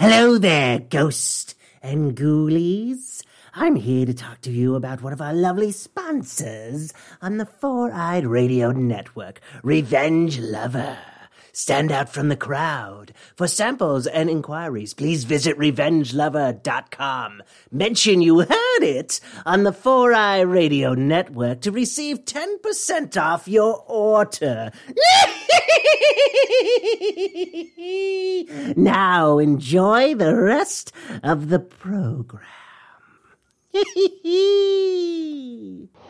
Hello there, ghost and ghoulies. I'm here to talk to you about one of our lovely sponsors on the Four Eyed Radio Network, Revenge Lover. Stand out from the crowd. For samples and inquiries, please visit revengelover.com. Mention you heard it on the Four Eye Radio Network to receive 10% off your order. now enjoy the rest of the program.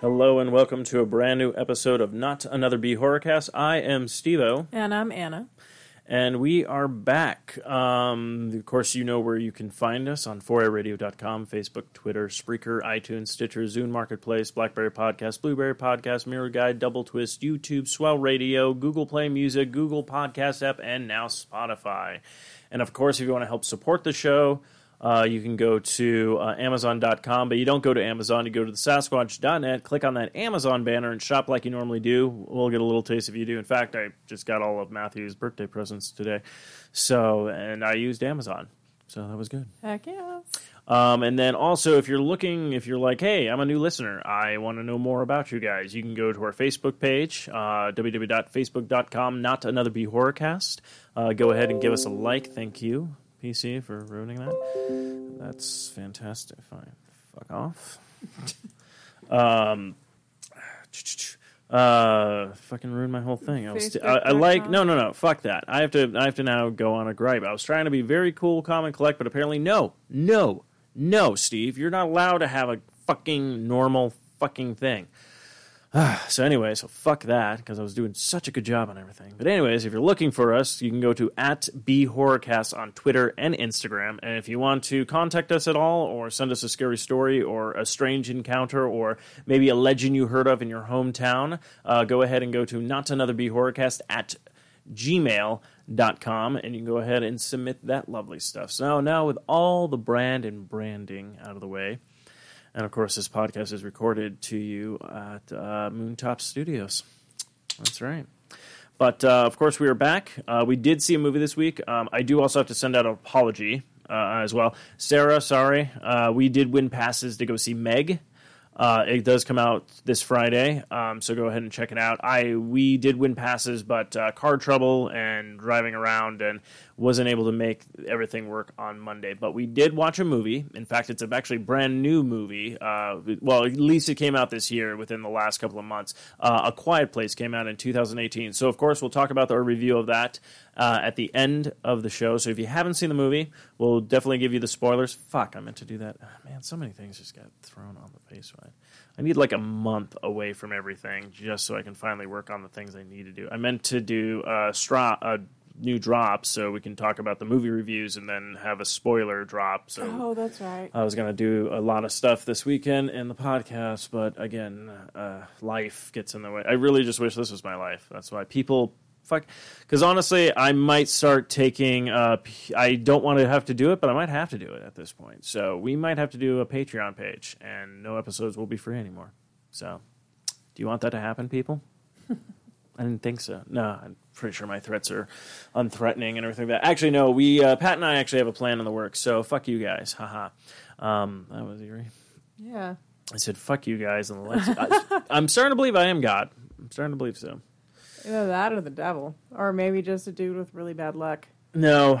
Hello and welcome to a brand new episode of Not Another B Horrorcast. I am Stevo, And I'm Anna. and we are back. Um, of course, you know where you can find us on 4aradio.com, Facebook, Twitter, Spreaker, iTunes, Stitcher, Zune Marketplace, Blackberry Podcast, Blueberry Podcast, Miro Guide, Double Twist, YouTube, Swell Radio, Google Play Music, Google Podcast app, and now Spotify. And of course, if you want to help support the show, uh, you can go to uh, Amazon.com, but you don't go to Amazon. You go to the Sasquatch.net, click on that Amazon banner, and shop like you normally do. We'll get a little taste if you do. In fact, I just got all of Matthew's birthday presents today, so and I used Amazon, so that was good. Heck yeah. Um, and then also, if you're looking, if you're like, hey, I'm a new listener, I want to know more about you guys, you can go to our Facebook page, uh, www.facebook.com, not another B horrorcast. Uh, go ahead and give us a like. Thank you, PC, for ruining that. That's fantastic. Fine. Fuck off. um, uh, fucking ruined my whole thing. I was, I, I like, no, no, no, fuck that. I have to, I have to now go on a gripe. I was trying to be very cool, calm, and collect, but apparently, no, no, no, Steve, you're not allowed to have a fucking normal fucking thing. so anyway, so fuck that because I was doing such a good job on everything. But anyways, if you're looking for us, you can go to at B on Twitter and Instagram. And if you want to contact us at all, or send us a scary story, or a strange encounter, or maybe a legend you heard of in your hometown, uh, go ahead and go to not another B at gmail.com and you can go ahead and submit that lovely stuff. So now with all the brand and branding out of the way, and of course, this podcast is recorded to you at uh, Moontop Studios. That's right. But uh, of course, we are back. Uh, we did see a movie this week. Um, I do also have to send out an apology uh, as well. Sarah, sorry. Uh, we did win passes to go see Meg. Uh, it does come out this Friday, um, so go ahead and check it out. I we did win passes, but car trouble and driving around and wasn't able to make everything work on Monday. But we did watch a movie. In fact, it's a actually brand new movie. Uh, well, at least it came out this year within the last couple of months. Uh, a Quiet Place came out in 2018. So of course we'll talk about our review of that uh, at the end of the show. So if you haven't seen the movie, we'll definitely give you the spoilers. Fuck, I meant to do that. Ah, man, so many things just got thrown on the face. Right? I need like a month away from everything just so I can finally work on the things I need to do. I meant to do a straw. New drops, so we can talk about the movie reviews and then have a spoiler drop so Oh, that's right. I was going to do a lot of stuff this weekend in the podcast, but again, uh, life gets in the way. I really just wish this was my life. That's why people fuck. Because honestly, I might start taking. Uh, I don't want to have to do it, but I might have to do it at this point. So we might have to do a Patreon page, and no episodes will be free anymore. So, do you want that to happen, people? I didn't think so. No, I'm pretty sure my threats are unthreatening and everything. Like that actually, no. We uh, Pat and I actually have a plan in the works. So fuck you guys. Haha. Um, that was eerie. Yeah. I said fuck you guys and the lights. I, I'm starting to believe I am God. I'm starting to believe so. Either that or the devil. Or maybe just a dude with really bad luck. No,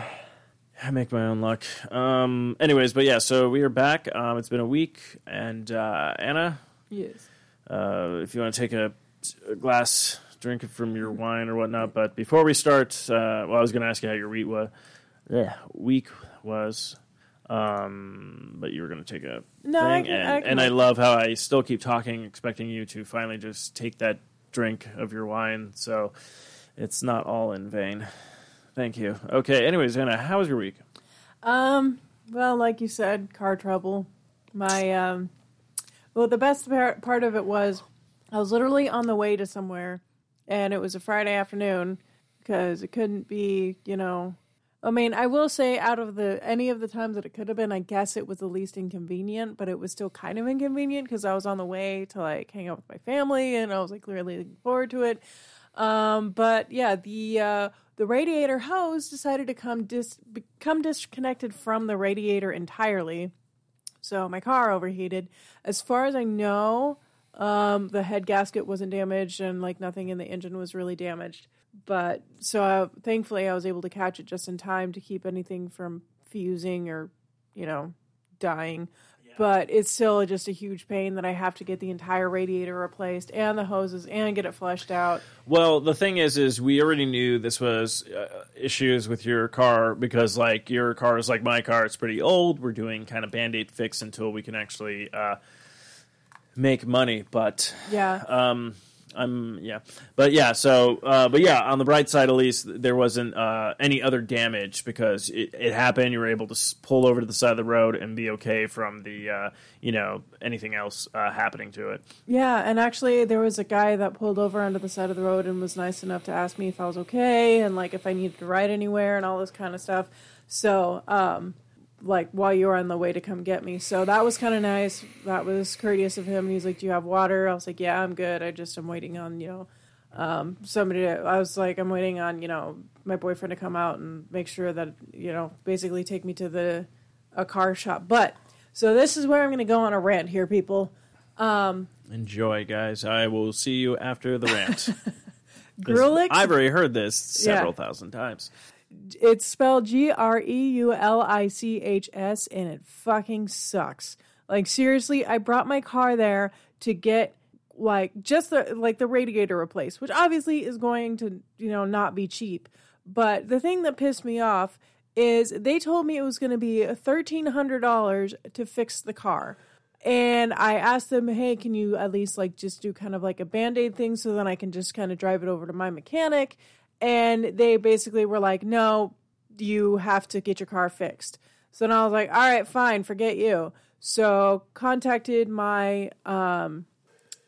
I make my own luck. Um, anyways, but yeah, so we are back. Um, it's been a week, and uh, Anna, Yes. uh, if you want to take a, a glass, drink it from your wine or whatnot. But before we start, uh, well, I was going to ask you how your week was. Yeah, week was. Um, but you were going to take a No, thing, I can- and, I can and I love how I still keep talking, expecting you to finally just take that drink of your wine. So it's not all in vain. Thank you. Okay. Anyways, Anna, how was your week? Um, well, like you said, car trouble. My um, well, the best part of it was I was literally on the way to somewhere, and it was a Friday afternoon because it couldn't be, you know. I mean, I will say, out of the any of the times that it could have been, I guess it was the least inconvenient, but it was still kind of inconvenient because I was on the way to like hang out with my family, and I was like really looking forward to it. Um, but yeah, the uh, the radiator hose decided to come dis- become disconnected from the radiator entirely. So my car overheated. As far as I know, um, the head gasket wasn't damaged and like nothing in the engine was really damaged. But so uh, thankfully I was able to catch it just in time to keep anything from fusing or, you know, dying. But it's still just a huge pain that I have to get the entire radiator replaced and the hoses and get it flushed out. Well, the thing is, is we already knew this was uh, issues with your car because, like, your car is like my car; it's pretty old. We're doing kind of band aid fix until we can actually uh, make money. But Yeah. um, I'm yeah, but yeah. So, uh, but yeah, on the bright side, at least there wasn't uh, any other damage because it, it happened. You were able to pull over to the side of the road and be okay from the uh, you know anything else uh, happening to it. Yeah, and actually, there was a guy that pulled over onto the side of the road and was nice enough to ask me if I was okay and like if I needed to ride anywhere and all this kind of stuff. So, um, like while you were on the way to come get me, so that was kind of nice. That was courteous of him. He's like, "Do you have water?" I was like, "Yeah, I'm good. I just am waiting on you know." Um, somebody, to, I was like, I'm waiting on, you know, my boyfriend to come out and make sure that, you know, basically take me to the, a car shop. But, so this is where I'm going to go on a rant here, people. Enjoy, guys. I will see you after the rant. Greulichs I've already heard this several Yeah. thousand times. It's spelled G R E U L I C H S, and it fucking sucks. Like seriously, I brought my car there to get like just the like the radiator replaced, which obviously is going to you know not be cheap. But the thing that pissed me off is they told me it was going to be thirteen hundred dollars to fix the car. And I asked them, hey, can you at least like just do kind of like a band aid thing so then I can just kind of drive it over to my mechanic? And they basically were like, no, you have to get your car fixed. So then I was like, all right, fine, forget you. So contacted my, um,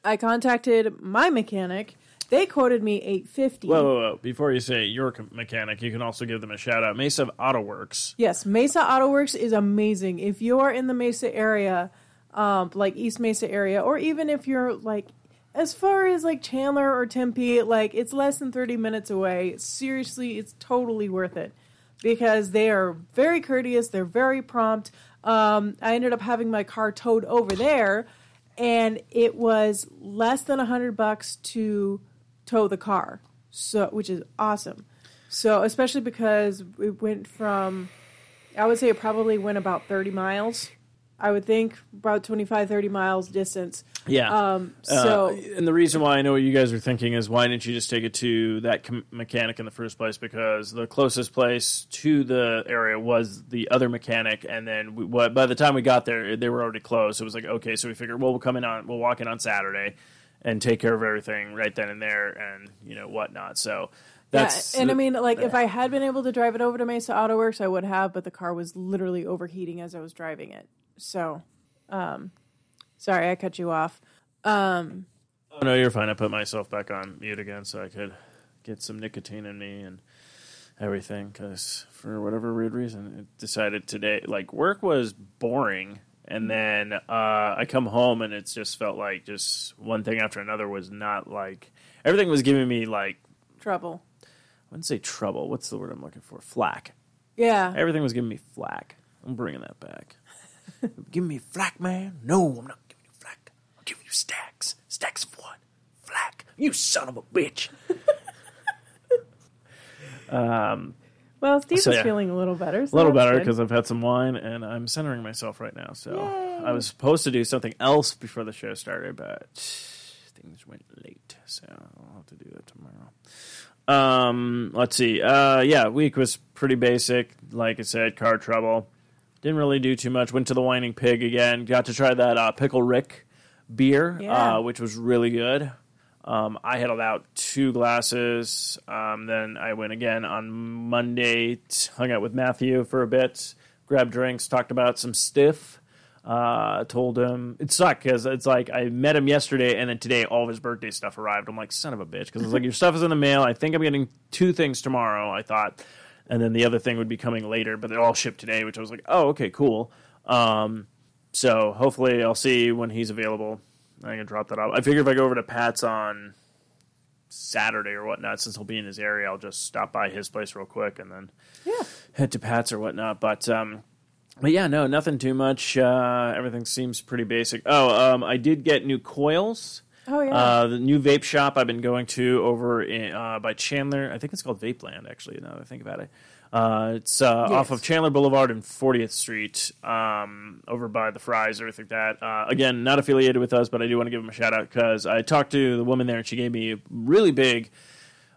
I contacted my mechanic. They quoted me eight fifty. Whoa, whoa, whoa. Before you say your mechanic, you can also give them a shout out. Mesa Auto Works. Yes, Mesa Auto Works is amazing. If you're in the Mesa area, um, like East Mesa area, or even if you're like as far as like Chandler or Tempe, like it's less than 30 minutes away. Seriously, it's totally worth it because they are very courteous, they're very prompt. Um, I ended up having my car towed over there, and it was less than a hundred bucks to tow the car, so which is awesome. So especially because it went from, I would say it probably went about 30 miles. I would think about 25, 30 miles distance. Yeah. Um, so Uh, and the reason why I know what you guys are thinking is why didn't you just take it to that com- mechanic in the first place? Because the closest place to the area was the other mechanic, and then we, what, by the time we got there, they were already closed. So it was like, okay, so we figured, well, we'll come in on, we'll walk in on Saturday, and take care of everything right then and there, and you know whatnot. So that's yeah, and I mean, like, if I had been able to drive it over to Mesa Auto Works, I would have, but the car was literally overheating as I was driving it. So, um, sorry, I cut you off. Um, Oh no, you're fine. I put myself back on mute again so I could get some nicotine in me and everything. Because for whatever weird reason, it decided today like work was boring, and then uh, I come home and it's just felt like just one thing after another was not like everything was giving me like trouble. I wouldn't say trouble. What's the word I'm looking for? Flack. Yeah. Everything was giving me flack. I'm bringing that back. Give me flack, man. No, I'm not giving you flack. I'm giving you stacks. Stacks of what? Flack. You son of a bitch. um, Well, Steve So, is yeah. feeling a little better. So A little better because I've had some wine and I'm centering myself right now. So Yay. I was supposed to do something else before the show started, but things went late. So I'll have to do that tomorrow. Um, let's see. Uh, yeah, week was pretty basic. Like I said, car trouble. Didn't really do too much. Went to the Whining Pig again. Got to try that uh, Pickle Rick beer, Yeah. uh, which was really good. Um, I had about two glasses. Um, then I went again on Monday, hung out with Matthew for a bit, grabbed drinks, talked about some stiff. Uh, told him it sucked because it's like I met him yesterday and then today all of his birthday stuff arrived. I'm like, son of a bitch, because it's like your stuff is in the mail. I think I'm getting two things tomorrow. I thought, and then the other thing would be coming later, but they're all shipped today, which I was like, oh, okay, cool. Um, so hopefully I'll see when he's available. I can drop that off. I figure if I go over to Pat's on Saturday or whatnot, since he'll be in his area, I'll just stop by his place real quick and then Yeah. head to Pat's or whatnot. But um, but yeah, no, nothing too much. Uh, everything seems pretty basic. Oh, um, I did get new coils. Oh yeah. Uh, the new vape shop I've been going to over in, uh, by Chandler. I think it's called Vape Land, actually. Now that I think about it, uh, it's uh, off of Chandler Boulevard and 40th Street, um, over by the Fry's, everything like that. Uh, again, not affiliated with us, but I do want to give them a shout out because I talked to the woman there and she gave me a really big,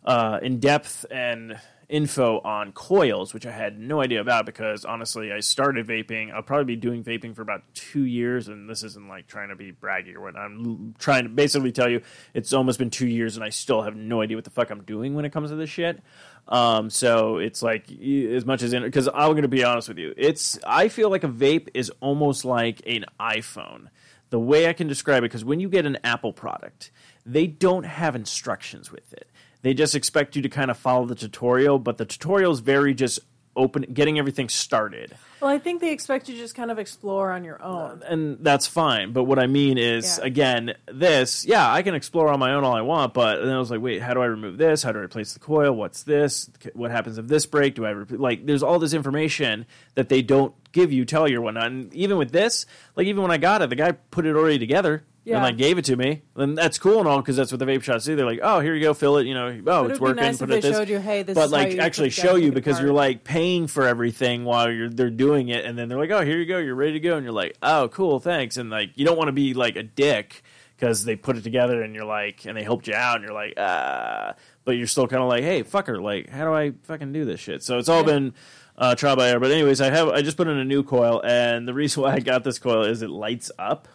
uh, in depth and info on coils, which I had no idea about because honestly, I started vaping. I'll probably be doing vaping for about two years, and this isn't like trying to be braggy or whatnot. I'm trying to basically tell you it's almost been two years, and I still have no idea what the fuck I'm doing when it comes to this shit. Um, so it's like as much as because I'm going to be honest with you, it's I feel like a vape is almost like an iPhone. The way I can describe it, because when you get an Apple product, they don't have instructions with it. They just expect you to kind of follow the tutorial, but the tutorial is very just open, getting everything started. well, I think they expect you to just kind of explore on your own. Uh, and that's fine. But what I mean is, Yeah. again, this, yeah, I can explore on my own all I want, but then I was like, wait, how do I remove this? How do I replace the coil? What's this? What happens if this break? Do I, re- like, there's all this information that they don't give you, tell you, or whatnot. And even with this, like, even when I got it, the guy put it already together. Yeah. And like gave it to me, then that's cool and all because that's what the vape shops do. They're like, "Oh, here you go, fill it." You know, oh, it's working. nice put it they this. showed you, hey, this but is how like actually show you because you're like paying for everything while you're they're doing it, and then they're like, "Oh, here you go, you're ready to go," and you're like, "Oh, cool, thanks." And like, you don't want to be like a dick because they put it together and you're like, and they helped you out, and you're like, ah, but you're still kind of like, "Hey, fucker, like, how do I fucking do this shit?" So it's all Yeah. been. Uh, trial by error, but anyways, I have I just put in a new coil, and the reason why I got this coil is it lights up,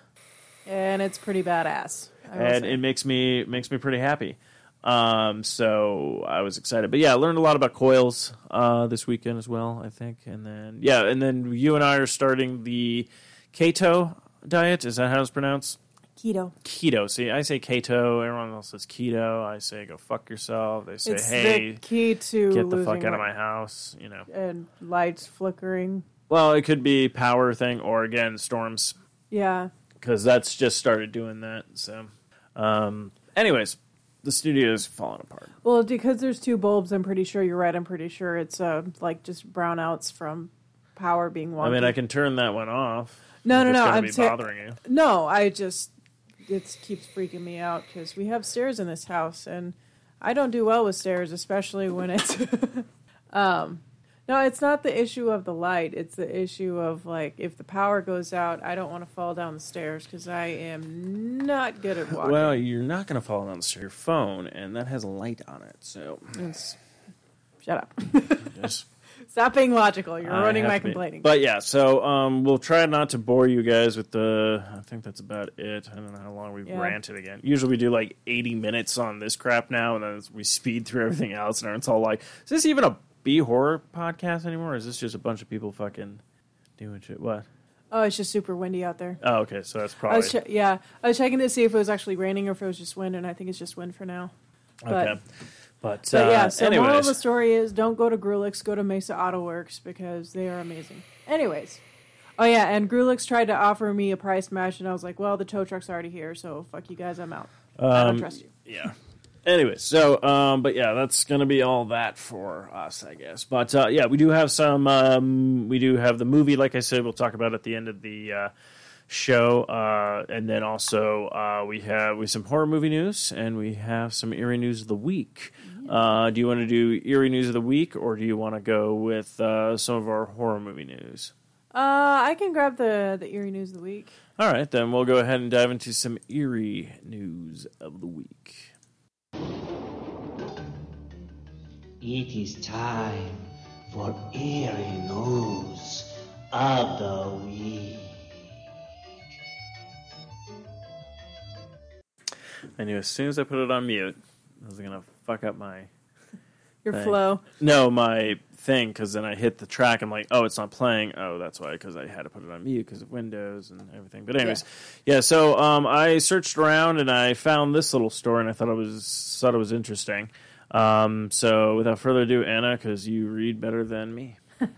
and it's pretty badass. And say. it makes me makes me pretty happy. Um, so I was excited, but yeah, I learned a lot about coils uh, this weekend as well. I think, and then yeah, and then you and I are starting the keto diet. Is that how it's pronounced? keto. Keto. See, I say keto. Everyone else says keto. I say go fuck yourself. They say, It's hey, the key to get the fuck out of my house. You know. and lights flickering. Well, it could be power thing, or again storms, Yeah, because that's just started doing that. So, um, anyways, the studio is falling apart. well, because there's two bulbs, I'm pretty sure you're right. I'm pretty sure it's uh, like just brownouts from power being wonky. I mean, I can turn that one off. No, no, no, I'm be bothering you. No, I just it keeps freaking me out because we have stairs in this house, and I don't do well with stairs, especially when it's. um, no, it's not the issue of the light. It's the issue of like if the power goes out, I don't want to fall down the stairs because I am not good at walking. Well, you're not going to fall down the stairs. your phone, and that has a light on it. So It's- shut up. just Stop being logical. You're I ruining my be- complaining. But yeah, so um, we'll try not to bore you guys with the. I think that's about it. I don't know how long we've Yeah. ranted again. Usually we do like 80 minutes on this crap now, and then we speed through everything else, and it's all like, is this even a B horror podcast anymore? Or is this just a bunch of people fucking doing shit? What? oh, it's just super windy out there. Oh, okay, so that's I probably was che- yeah, I was checking to see if it was actually raining or if it was just wind, and I think it's just wind for now. But, okay. But, but uh, yeah, so moral of anyways, the story is don't go to Greulichs, go to Mesa Auto Works because they are amazing. Anyways, oh yeah, and Greulichs tried to offer me a price match, and I was like, well, the tow truck's already here, so fuck you guys, I'm out. I don't Um, trust you. yeah. Anyways, so um, but yeah, that's gonna be all that for us, I guess. But uh, yeah, we do have some. Um, we do have the movie, like I said, we'll talk about at the end of the uh, show, uh, and then also uh, we have we have some horror movie news, and we have some eerie news of the week. Uh, do you want to do eerie news of the week, or do you want to go with uh, some of our horror movie news? Uh, I can grab the the eerie news of the week. All right, then we'll go ahead and dive into some eerie news of the week. It is time for eerie news of the week. I knew as soon as I put it on mute, I was gonna fuck up my Your Thing. flow. No, my thing, because then I hit the track. I'm like, oh, it's not playing. Oh, that's why, because I had to put it on mute because of Windows and everything. But anyways, yeah. so um, I searched around and I found this little story, and I thought it was thought it was interesting. Um, so without further ado, Anna, because you read better than me.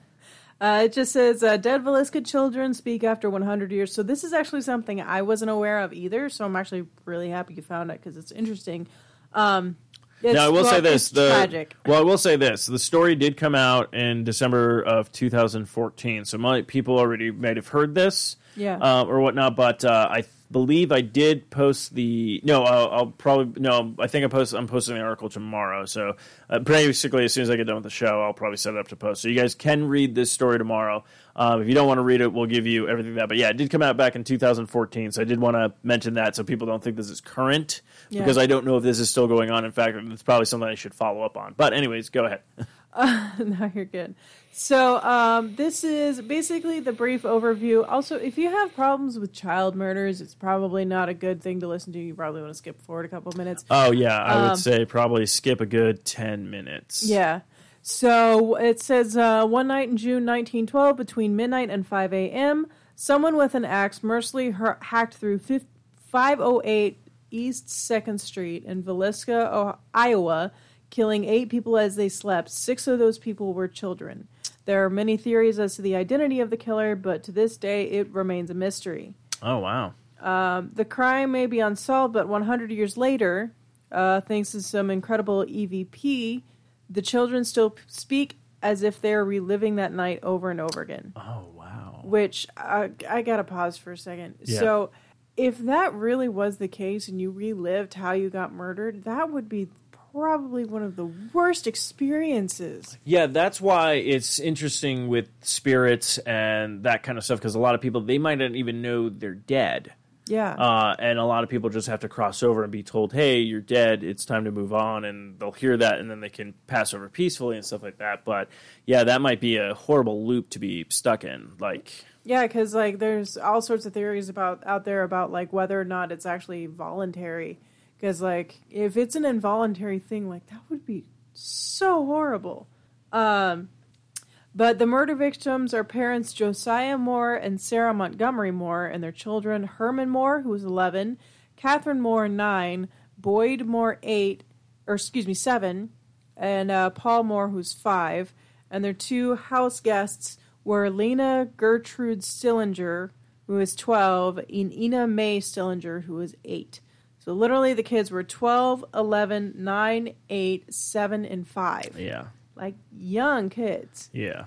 Uh, it just says uh, dead Villisca children speak after 100 years. So this is actually something I wasn't aware of either. So I'm actually really happy you found it because it's interesting. Um, it's, now I will well, say this: the tragic. well, I will say this: the story did come out in December of 2014, so my, people already might have heard this, Yeah. uh, or whatnot. But uh, I believe I did post the no. I'll, I'll probably no. I think I post. I'm posting the article tomorrow. So uh, basically, as soon as I get done with the show, I'll probably set it up to post. So you guys can read this story tomorrow. Um, if you don't want to read it, we'll give you everything that. But yeah, it did come out back in 2014, so I did want to mention that so people don't think this is current Yeah. because I don't know if this is still going on. In fact, it's probably something I should follow up on. But anyways, go ahead. no, you're good. So, um, this is basically the brief overview. Also, if you have problems with child murders, it's probably not a good thing to listen to. You probably want to skip forward a couple minutes. Oh yeah, I Um, would say probably skip a good 10 minutes. Yeah. So it says uh, one night in June 1912, between midnight and 5 a.m., someone with an axe mercilessly her- hacked through fif- 508 East 2nd Street in Villisca, Iowa, killing eight people as they slept. Six of those people were children. There are many theories as to the identity of the killer, but to this day it remains a mystery. Oh wow. The crime may be unsolved, but 100 years later, uh, thanks to some incredible EVP, the children still p- speak as if they're reliving that night over and over again. Oh wow. Which uh, I gotta pause for a second. Yeah. So, if that really was the case and you relived how you got murdered, that would be probably one of the worst experiences. Yeah, that's why it's interesting with spirits and that kind of stuff because a lot of people they might not even know they're dead. Yeah. Uh, and a lot of people just have to cross over and be told, "Hey, you're dead. It's time to move on," and they'll hear that, and then they can pass over peacefully and stuff like that. But yeah, that might be a horrible loop to be stuck in. Like, Yeah, because like there's all sorts of theories about out there about like whether or not it's actually voluntary. Because like if it's an involuntary thing, like that would be so horrible. Um, but the murder victims are parents Josiah Moore and Sarah Montgomery Moore, and their children Herman Moore, who was 11, Catherine Moore, 9, Boyd Moore, 8, or excuse me, 7, and uh, Paul Moore, who's 5. And their two house guests were Lena Gertrude Stillinger, who was 12, and Ina May Stillinger, who was 8. So literally the kids were 12, 11, 9, 8, 7, and 5. yeah, Like young kids. yeah,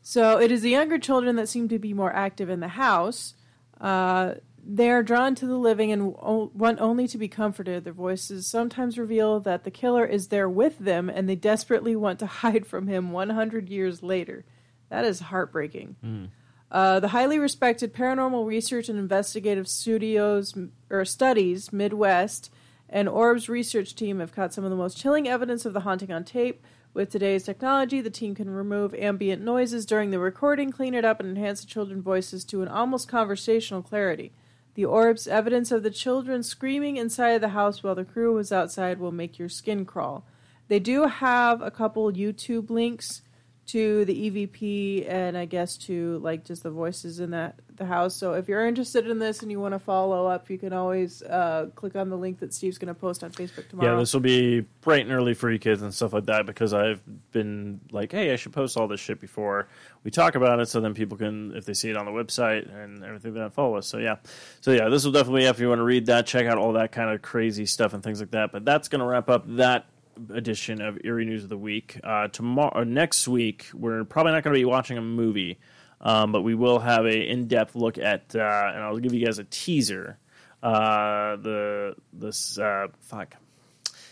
So it is the younger children that seem to be more active in the house. Uh, they are drawn to the living and want only to be comforted. Their voices sometimes reveal that the killer is there with them and they desperately want to hide from him 100 years later. That is heartbreaking. Uh, the highly respected paranormal research and investigative studios or studies Midwest and Orbs research team have caught some of the most chilling evidence of the haunting on tape. With today's technology, the team can remove ambient noises during the recording, clean it up, and enhance the children's voices to an almost conversational clarity. The Orbs evidence of the children screaming inside of the house while the crew was outside will make your skin crawl. They do have a couple YouTube links to the EVP and I guess to like just the voices in that the house. So if you're interested in this and you want to follow up, you can always uh, click on the link that Steve's going to post on Facebook tomorrow. yeah. This will be bright and early for you kids and stuff like that because I've been like, "Hey, I should post all this shit before we talk about it, so then people can, if they see it on the website and everything, then follow us." So yeah, so yeah, this will definitely if you want to read that, check out all that kind of crazy stuff and things like that. But that's going to wrap up that edition of Eerie News of the Week. Uh, tomorrow, next week, we're probably not going to be watching a movie, um, but we will have a in-depth look at, uh, and I'll give you guys a teaser. Uh, the this uh, fuck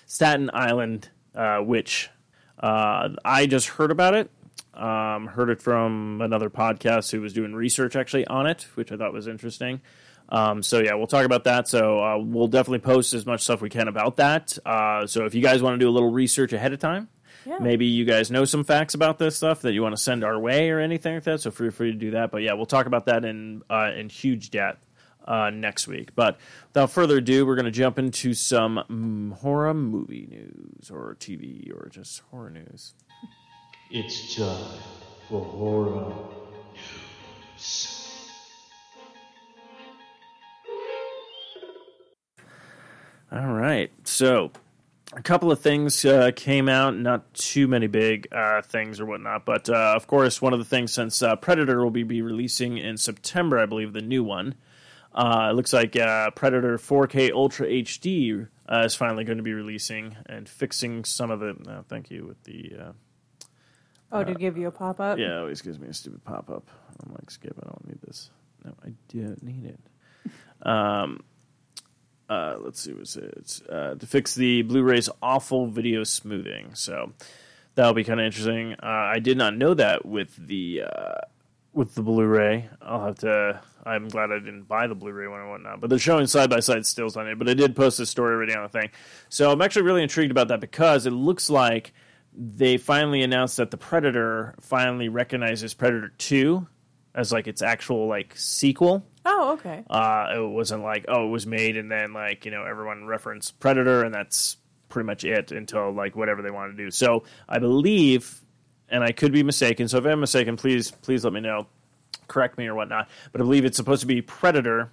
Staten Island uh, witch. Uh, I just heard about it. Um, heard it from another podcast who was doing research actually on it, which I thought was interesting. Um, so yeah, we'll talk about that. So uh, we'll definitely post as much stuff we can about that. Uh, so if you guys want to do a little research ahead of time, Yeah. maybe you guys know some facts about this stuff that you want to send our way or anything like that. So feel free to do that. But yeah, we'll talk about that in uh, in huge depth. uh, next week. But without further ado, we're going to jump into some mm, horror movie news, or TV, or just horror news. It's time for horror news. All right. So, a couple of things uh, came out, not too many big uh, things or whatnot, but uh, of course, one of the things since uh, Predator will be, be releasing in September, I believe, the new one. Uh, it looks like uh, Predator 4K Ultra HD is finally going to be releasing and fixing some of the. No, thank you with the. Oh, did it give you a pop up? Yeah, it always gives me a stupid pop up. I'm like, skip, I don't need this. No, I don't need it. um, uh, let's see what's it uh, to fix the Blu-ray's awful video smoothing. So that'll be kind of interesting. Uh, I did not know that with the uh, with the Blu-ray. I'll have to. I'm glad I didn't buy the Blu-ray one or whatnot. But they're showing side by side stills on it. But I did post a story already on the thing, so I'm actually really intrigued about that because it looks like they finally announced that the Predator finally recognizes Predator Two as like its actual like sequel. Oh, okay. Uh, it wasn't like oh, it was made and then like you know everyone referenced Predator and that's pretty much it until like whatever they want to do. So I believe, and I could be mistaken. So if I'm mistaken, please please let me know, correct me or whatnot. But I believe it's supposed to be Predator,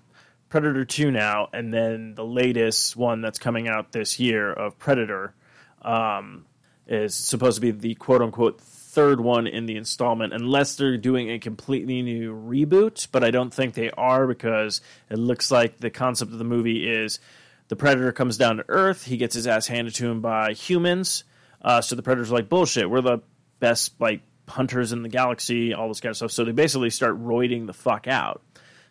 Predator Two now, and then the latest one that's coming out this year of Predator. Um, is supposed to be the quote unquote third one in the installment, unless they're doing a completely new reboot. But I don't think they are because it looks like the concept of the movie is the predator comes down to Earth, he gets his ass handed to him by humans. Uh, so the predator's like bullshit. We're the best like hunters in the galaxy, all this kind of stuff. So they basically start roiding the fuck out.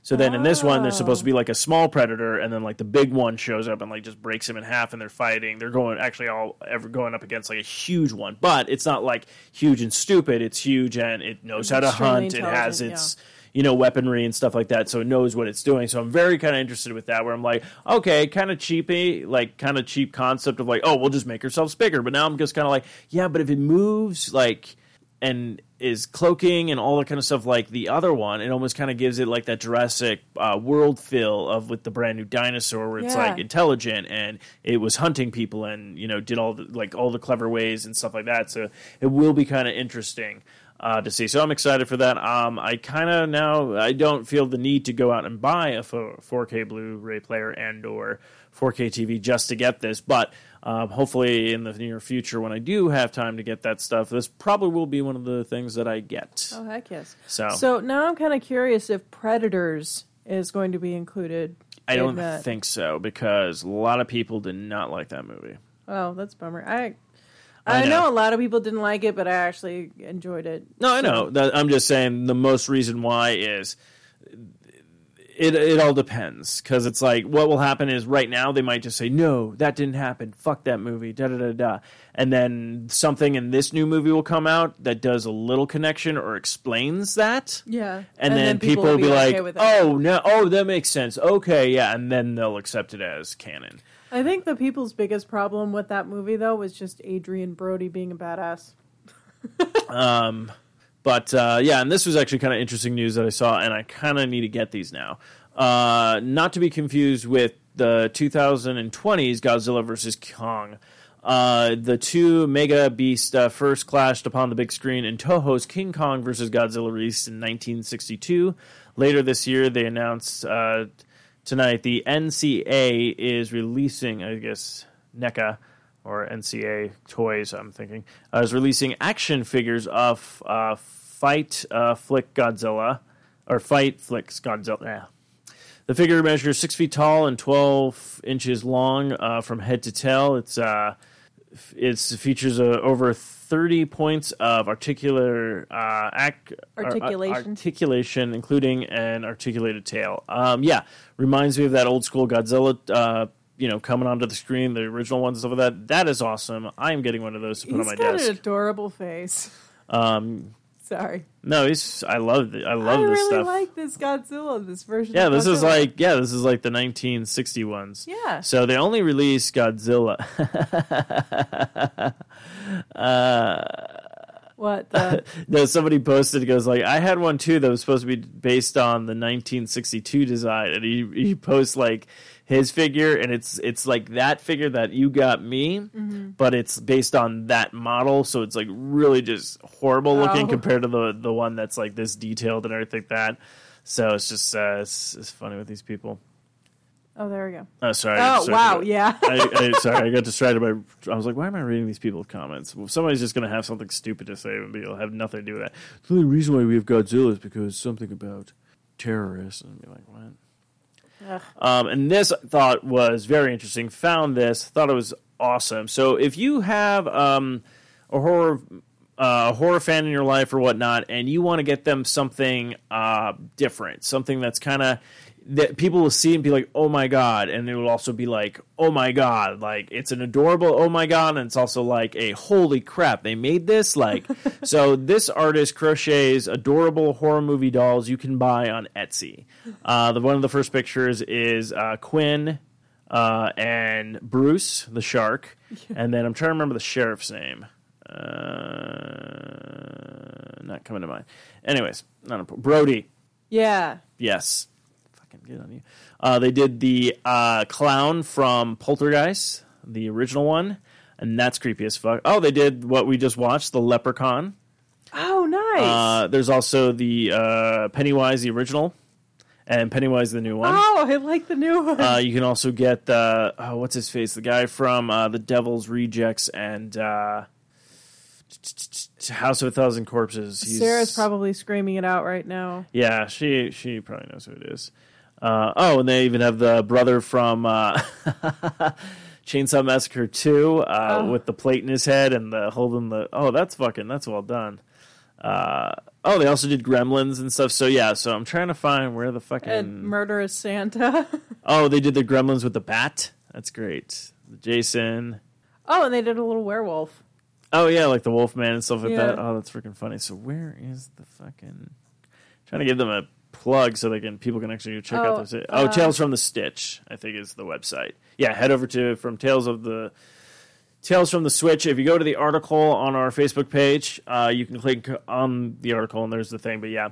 So then in this one, there's supposed to be oh. like a small predator, and then like the big one shows up and like just breaks him in half, and they're fighting. They're going actually all ever going up against like a huge one, but it's not like huge and stupid. It's huge and it knows how to hunt. It has its you know weaponry and stuff like that, so it knows what it's doing. So I'm very kind of interested with that. Where I'm like, okay, kind of cheapy, like kind of cheap concept of like, oh, we'll just make ourselves bigger. But now I'm just kind of like, yeah, but if it moves like and is cloaking and all that kind of stuff like the other one. It almost kind of gives it like that Jurassic uh, World feel of with the brand new dinosaur, where it's Yeah. like intelligent and it was hunting people and you know did all the, like all the clever ways and stuff like that. So it will be kind of interesting. Uh, to see, so I'm excited for that. Um, I kind of now I don't feel the need to go out and buy a 4K Blu-ray player and or 4K TV just to get this, but um, hopefully in the near future when I do have time to get that stuff, this probably will be one of the things that I get. Oh, heck yes. So- so now I'm kind of curious if Predators is going to be included. I in don't that. think so because a lot of people did not like that movie. Oh, that's a bummer. I I I, know. know. a lot of people didn't like it, but I actually enjoyed it. No, I know. I'm just saying the most reason why is it. It all depends because it's like what will happen is right now they might just say no, that didn't happen. Fuck that movie. Da da da da. And then something in this new movie will come out that does a little connection or explains that. Yeah, And, then, people, will be, okay like, it. "Oh no, oh that makes sense. Okay, yeah," and then they'll accept it as canon. I think the people's biggest problem with that movie though was just Adrien Brody being a badass. Um, But uh, yeah, and this was actually kind of interesting news that I saw, and I kind of need to get these now. Uh, not to be confused with the 2020's Godzilla vs. Kong. Uh, the two mega beasts uh, first clashed upon the big screen in Toho's King Kong vs. Godzilla released in 1962. Later this year, they announced uh, tonight the NCA is releasing, I guess, NECA or NCA Toys, I'm thinking, uh, is releasing action figures of uh, Fight uh, Flick Godzilla, or Fight Flicks Godzilla. The figure measures six feet tall and 12 inches long uh, from head to tail. It's uh, it's features uh, over 30 points of articular uh, ac- ar- Articulation. articulation, including an articulated tail. Um, yeah, reminds me of that old school Godzilla. You know, coming onto the screen, the original ones, stuff like that. That is awesome. I am getting one of those to put He's on my got desk. an adorable face. Um, Sorry, no, he's. I love. I love I this really stuff. like this Godzilla. This version. yeah, this is like. Yeah, this is like the 1960 ones. Yeah. So they only released Godzilla. uh, What the? no, somebody posted it goes like I had one too that was supposed to be based on the 1962 design, and he he posts like his figure, and it's it's like that figure that you got me, Mm-hmm. but it's based on that model, so it's like really just horrible looking Oh. compared to the the one that's like this detailed and everything like that. So it's just uh, it's, it's funny with these people. Oh, there we go. Oh, sorry. Oh, wow. Yeah. I, I, sorry, I got distracted by. I was like, "Why am I reading these people's comments?" Well, somebody's just going to have something stupid to say, and it'll have nothing to do with that. The only reason why we have Godzilla is because something about terrorists, and be like, "What?" Um, and this I thought was very interesting. Found this, thought it was awesome. So if you have um, a horror uh, horror fan in your life or whatnot, and you want to get them something uh, different, something that's kind of that people will see and be like, "Oh my god," and it will also be like, "Oh my god!" Like it's an adorable "Oh my god," and it's also like a "Holy crap!" They made this like so. This artist crochets adorable horror movie dolls you can buy on Etsy. Uh, the one of the first pictures is uh, Quint uh, and Bruce the shark, and then I'm trying to remember the sheriff's name. Uh, not coming to mind. Anyways, not important. Brody. Yeah. Yes. Fucking good on you. Uh, they did the uh, clown from Poltergeist, the original one, and that's creepy as fuck. Oh, they did what we just watched, the Leprechaun. Oh, nice. Uh, there's also the uh, Pennywise, the original, and Pennywise, the new one. oh, I like the new one. Uh, you can also get uh, oh, what's his face, the guy from uh, the Devil's Rejects and uh, House of a Thousand Corpses. He's, Sarah's probably screaming it out right now. yeah, she she probably knows who it is. Uh, oh, and they even have the brother from uh, Chainsaw Massacre Two uh, Oh. with the plate in his head and the holding the. Oh, that's fucking that's well done. Uh, oh, they also did Gremlins and stuff. So yeah, so I'm trying to find where the fucking And Murderous Santa. oh they did the Gremlins with the bat. That's great. Jason. oh, and they did a little werewolf. Oh yeah, like the Wolfman and stuff like Yeah. that. Oh, that's freaking funny. So where is the fucking trying to give them a plug so they can people can actually check Oh, out this. Oh, uh, Tales from the Stitch, I think is the website. Yeah, head over to from Tales of the Tales from the Switch. If you go to the article on our Facebook page, uh, you can click on the article and there's the thing. But yeah.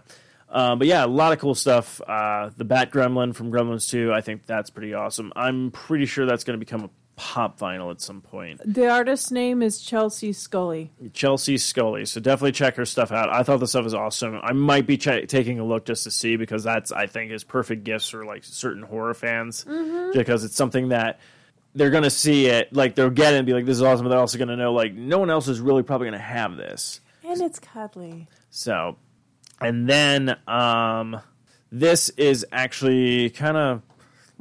Uh, but yeah, a lot of cool stuff. Uh, the Bat Gremlin from Gremlins 2, I think that's pretty awesome. I'm pretty sure that's going to become a pop vinyl at some point. The artist's name is Chelsea Scully. Chelsea Scully. So definitely check her stuff out. I thought the stuff was awesome. I might be ch- taking a look just to see because that's I think is perfect gifts for like certain horror fans because it's something that they're gonna see it like they'll get it and be like this is awesome, but they're also gonna know like no one else is really probably gonna have this. And it's cuddly. So, and then um, this is actually kind of a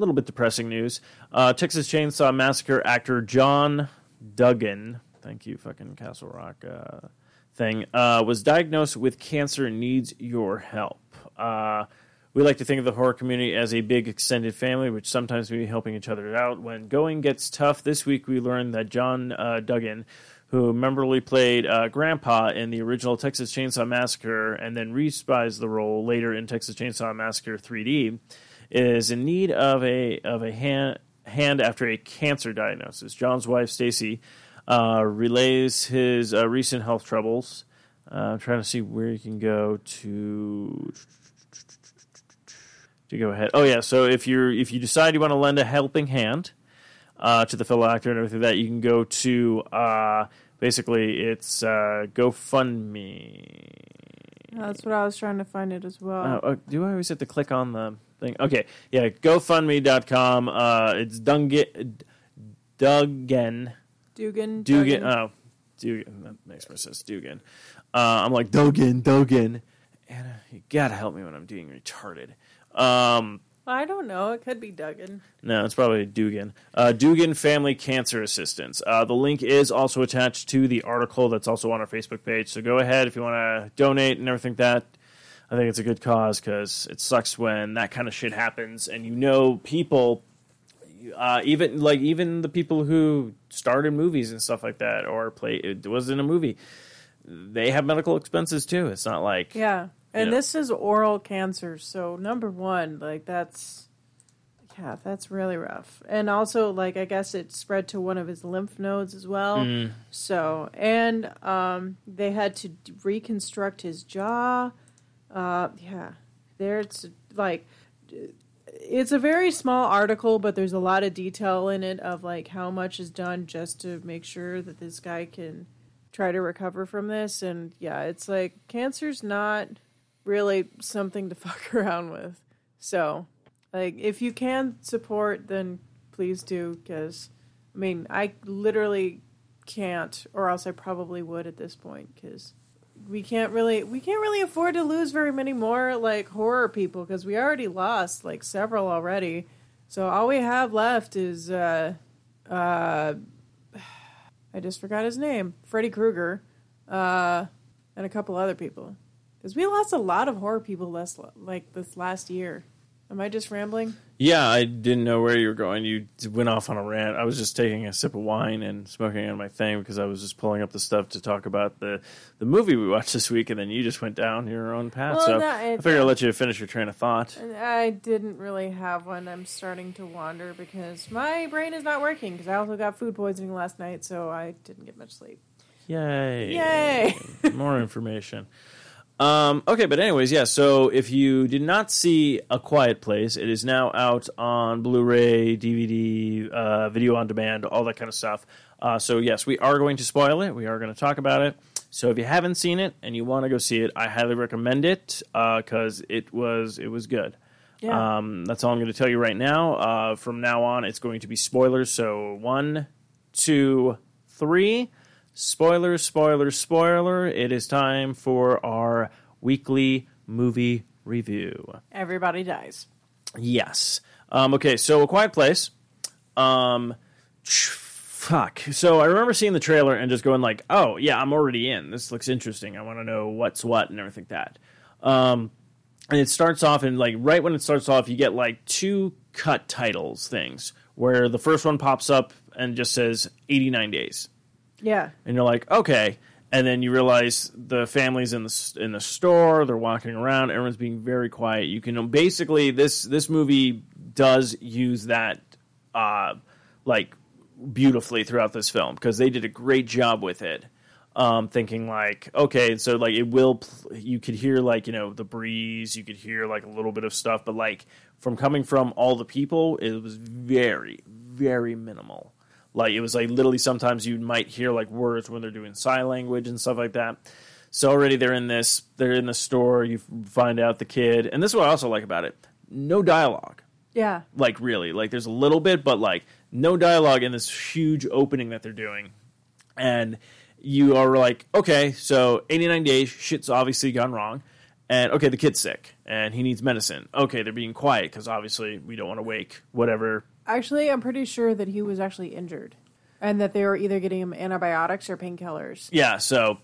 little bit depressing news. Uh, Texas Chainsaw Massacre actor John Duggan, thank you, fucking Castle Rock uh, thing, uh, was diagnosed with cancer and needs your help. Uh, we like to think of the horror community as a big extended family, which sometimes we be helping each other out. When going gets tough, this week we learned that John uh, Duggan, who memorably played uh, Grandpa in the original Texas Chainsaw Massacre and then reprised the role later in Texas Chainsaw Massacre 3D, is in need of a of a hand hand after a cancer diagnosis. John's wife Stacy uh, relays his uh, recent health troubles. Uh, I'm trying to see where you can go to to go ahead. Oh yeah, so if you're if you decide you want to lend a helping hand uh, to the fellow actor and everything like that, you can go to uh, basically it's uh, GoFundMe. That's what I was trying to find it as well. Oh, uh, do I always have to click on the thing? Okay, yeah, GoFundMe.com. Uh, it's Dungan, Duggan, Dugan. Dugan. Oh, Dugan. That makes more sense. Dugan. Uh, I'm like Dugan, Dugan. Anna, you gotta help me when I'm being retarded. Um, I don't know. It could be Duggan. no, it's probably Dugan. Uh, Dugan Family Cancer Assistance. Uh, the link is also attached to the article that's also on our Facebook page. So go ahead if you want to donate and everything like that. I think it's a good cause because it sucks when that kind of shit happens and you know people, uh, even like even the people who starred in movies and stuff like that or play it was in a movie, they have medical expenses too. It's not like Yeah. And Yeah. this is oral cancer. So, number one, like, that's. yeah, that's really rough. And also, like, I guess it spread to one of his lymph nodes as well. Mm. So, and um, they had to reconstruct his jaw. Uh, yeah, there's like, it's a very small article, but there's a lot of detail in it of like how much is done just to make sure that this guy can try to recover from this. And yeah, it's like cancer's not really something to fuck around with. So, like, if you can support, then please do, because I mean, I literally can't, or else I probably would at this point, because we can't really we can't really afford to lose very many more like horror people because we already lost like several already. So all we have left is uh uh I just forgot his name, Freddy Krueger, uh, and a couple other people. Because we lost a lot of horror people less like this last year. Am I just rambling? Yeah, I didn't know where you were going. You went off on a rant. I was just taking a sip of wine and smoking on my thing because I was just pulling up the stuff to talk about the, the movie we watched this week, and then you just went down your own path. Well, so no, I figured I'll let you finish your train of thought. Uh, I didn't really have one. I'm starting to wander because my brain is not working. Because I also got food poisoning last night, so I didn't get much sleep. Yay! Yay! More information. Um, okay, but anyways, yeah. So if you did not see A Quiet Place, it is now out on Blu-ray, DVD, uh, video on demand, all that kind of stuff. Uh, so yes, we are going to spoil it. We are going to talk about it. So if you haven't seen it and you want to go see it, I highly recommend it because it was it was good. Yeah. Um, that's all I'm going to tell you right now. Uh, from now on, it's going to be spoilers. So one, two, three. Spoiler, spoiler, spoiler. It is time for our weekly movie review. Everybody dies. Yes. Um, okay, so A Quiet Place. Um, fuck. So I remember seeing the trailer and just going like, "Oh yeah, I'm already in. This looks interesting. I want to know what's what and everything like that." Um, and it starts off and like right when it starts off, you get like two cut titles things where the first one pops up and just says 89 days Yeah. and you're like, okay. And then you realize the family's in the in the store. They're walking around. Everyone's being very quiet. You can basically this this movie does use that uh, like beautifully throughout this film because they did a great job with it. Um, thinking like, okay, so like it will. Pl- you could hear like you know the breeze. You could hear like a little bit of stuff, but like from coming from all the people, it was very very minimal. Like it was like literally sometimes you might hear like words when they're doing sign language and stuff like that. So already they're in this, they're in the store. You find out the kid, and this is what I also like about it: no dialogue. Yeah. Like really, like there's a little bit, but like no dialogue in this huge opening that they're doing, and you are like, okay, so 89 days, shit's obviously gone wrong. And okay, the kid's sick and he needs medicine. Okay, they're being quiet because obviously we don't want to wake whatever Actually, I'm pretty sure that he was actually injured, and that they were either getting him antibiotics or painkillers. Yeah, so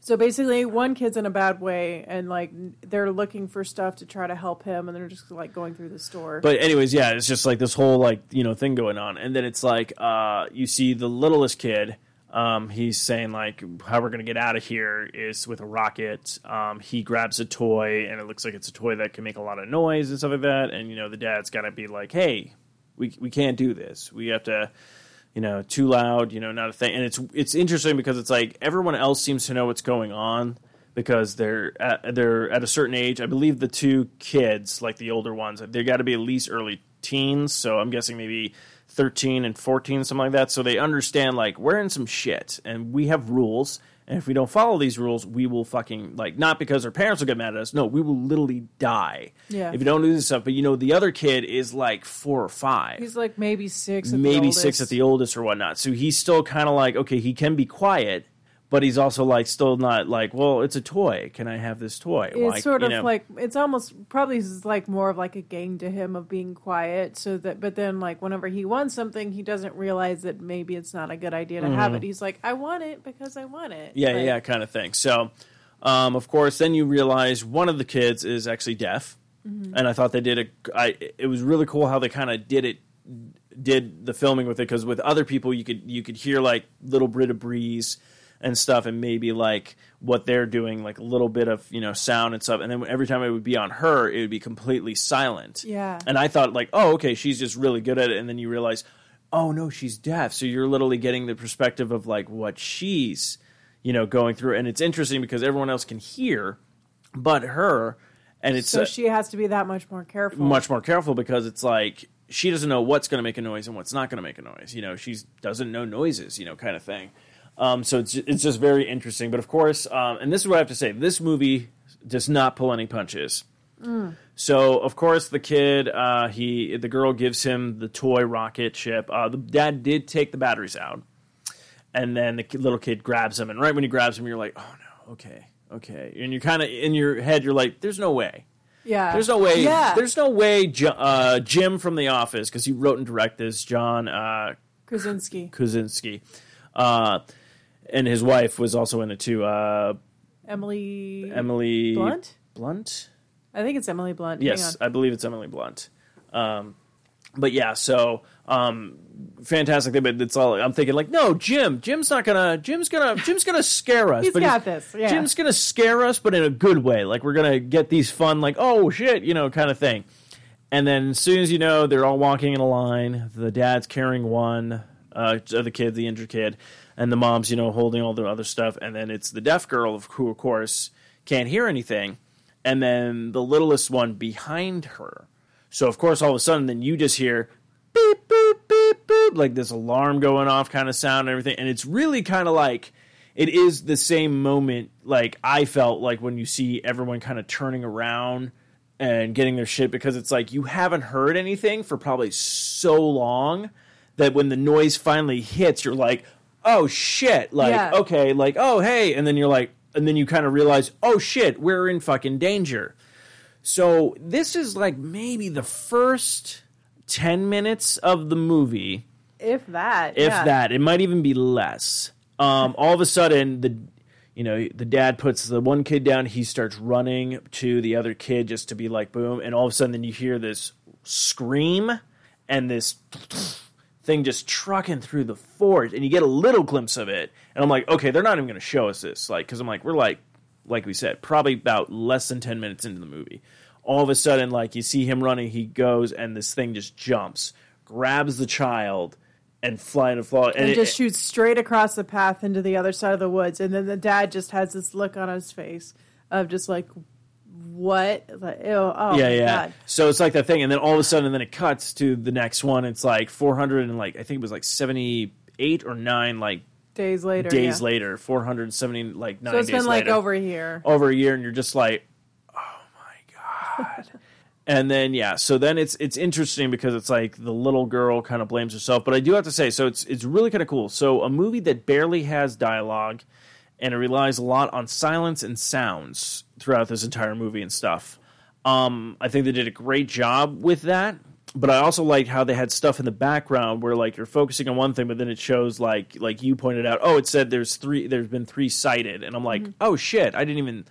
So basically, one kid's in a bad way, and like they're looking for stuff to try to help him, and they're just like going through the store. but anyways, yeah, it's just like this whole like you know thing going on, and then it's like uh, you see the littlest kid. Um, he's saying like how we're gonna get out of here is with a rocket. Um, he grabs a toy, and it looks like it's a toy that can make a lot of noise and stuff like that. And you know the dad's gotta be like, hey, we we can't do this. We have to. You know, too loud. You know, not a thing. And it's it's interesting because it's like everyone else seems to know what's going on, because they're at, they're at a certain age. I believe the two kids, like the older ones, they got to be at least early teens. So I'm guessing maybe 13 and 14, something like that. So they understand like we're in some shit and we have rules. And if we don't follow these rules, we will fucking like not because our parents will get mad at us. No, we will literally die Yeah. if you don't do this stuff. But you know, the other kid is like four or five He's like maybe six, at the maybe oldest. six at the oldest or whatnot. So he's still kind of like, okay, he can be quiet, but he's also like still not like, well, it's a toy. Can I have this toy? It's Like, sort of know, like it's almost probably like more of like a game to him of being quiet. So that, but then like whenever he wants something, he doesn't realize that maybe it's not a good idea to have it. He's like, I want it because I want it. Mm-hmm. yeah, Like, yeah, kind of thing. So, um, of course, then you realize one of the kids is actually deaf, Mm-hmm. and I thought they did a. I it was really cool how they kind of did it, did the filming with it because with other people you could you could hear like little bit of breeze. And stuff, and maybe like what they're doing, like a little bit of you know sound and stuff. And then every time it would be on her, it would be completely silent. Yeah. And I thought like, oh, okay, she's just really good at it. And then you realize, oh no, she's deaf. So you're literally getting the perspective of like what she's you know going through, and it's interesting because everyone else can hear, but her. And it's so she has to be that much more careful. much more careful because it's like she doesn't know what's going to make a noise and what's not going to make a noise. You know, she doesn't know noises. You know, kind of thing. Um, so it's it's just very interesting. But of course, um, and this is what I have to say: this movie does not pull any punches. So of course the kid, uh, he the girl gives him the toy rocket ship. Uh, the dad did take the batteries out, and then the little kid grabs him. And right when he grabs him, you're like, oh no, okay, okay. And you're kind of in your head, you're like, there's no way. Yeah. There's no way. Yeah. There's no way. Uh, Jim from The Office, because he wrote and directed this. John uh, Krasinski. Krasinski, uh, and his wife was also in it too. Uh, Emily Emily Blunt? Blunt. I think it's Emily Blunt. Yes, I believe it's Emily Blunt. Um, but yeah, so um, fantastic. But it's all I'm thinking like, no, Jim. Jim's not gonna. Jim's gonna. Jim's gonna scare us. He's but got this, yeah. Jim's gonna scare us, but in a good way. Like we're gonna get these fun, like oh shit, you know, kind of thing. And then as soon as you know, they're all walking in a line. The dad's carrying one uh, of the kid, the injured kid, and the mom's you know holding all the other stuff. And then it's the deaf girl, who of course can't hear anything. And then the littlest one behind her. So of course, all of a sudden, then you just hear beep boop beep boop like this alarm going off kind of sound and everything. And it's really kind of like it is the same moment like I felt like when you see everyone kind of turning around and getting their shit because it's like you haven't heard anything for probably so long that when the noise finally hits, you're like, oh shit, like Yeah. okay, like oh hey, and then you're like, and then you kind of realize, oh shit, we're in fucking danger. So this is like maybe the first ten minutes of the movie If that. if yeah. that it might even be less um, all of a sudden the you know the dad puts the one kid down he starts running to the other kid just to be like boom and all of a sudden then you hear this scream and this thing just trucking through the fort and you get a little glimpse of it and i'm like okay they're not even going to show us this like because i'm like we're like like we said probably about less than 10 minutes into the movie all of a sudden like you see him running he goes and this thing just jumps grabs the child and flying and fall and, and it- just shoots straight across the path into the other side of the woods. And then the dad just has this look on his face of just like, what? Like, ew, oh, yeah, yeah. God. So it's like that thing, and then all of a sudden, then it cuts to the next one. It's like four hundred and like I think it was like seventy eight or nine like Days later. days yeah. later, four hundred seventy like nine So it's days been like later, over here. over a year, and you're just like, oh my god. and then yeah, so then it's it's interesting because it's like the little girl kind of blames herself, but I do have to say, so it's it's really kind of cool. So a movie that barely has dialogue, and it relies a lot on silence and sounds throughout this entire movie and stuff. Um, I think they did a great job with that. But I also liked how they had stuff in the background where like you're focusing on one thing, but then it shows like like you pointed out, oh, it said there's three there's been three sighted, and I'm like, oh shit, I didn't even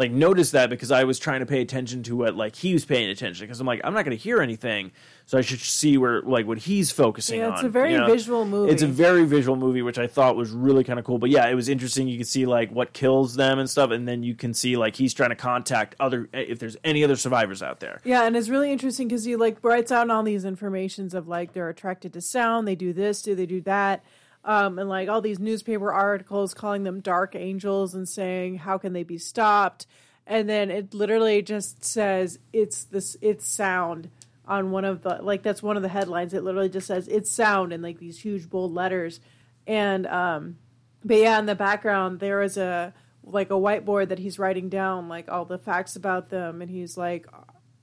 like notice that because I was trying to pay attention to what like he was paying attention because I'm like I'm not going to hear anything, so I should see where like what he's focusing Yeah, on. it's a very you know? visual movie. It's a very visual movie, which I thought was really kind of cool. But yeah, it was interesting. You can see like what kills them and stuff, and then you can see like he's trying to contact other eh, if there's any other survivors out there. Yeah, and it's really interesting because he like writes out all these informations of like they're attracted to sound, they do this, do they do that, um, and like all these newspaper articles calling them dark angels and saying how can they be stopped, and then it literally just says it's this it's sound on one of the like that's one of the headlines. It literally just says it's sound in like these huge bold letters, and um, but yeah, in the background there is a like a whiteboard that he's writing down like all the facts about them, and he's like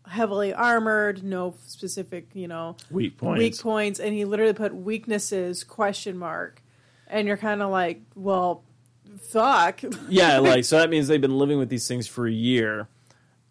heavily armored, no specific, you know, Weak points. weak points, and he literally put weaknesses question mark, and you're kind of like, well, fuck, yeah, like so that means they've been living with these things for a year.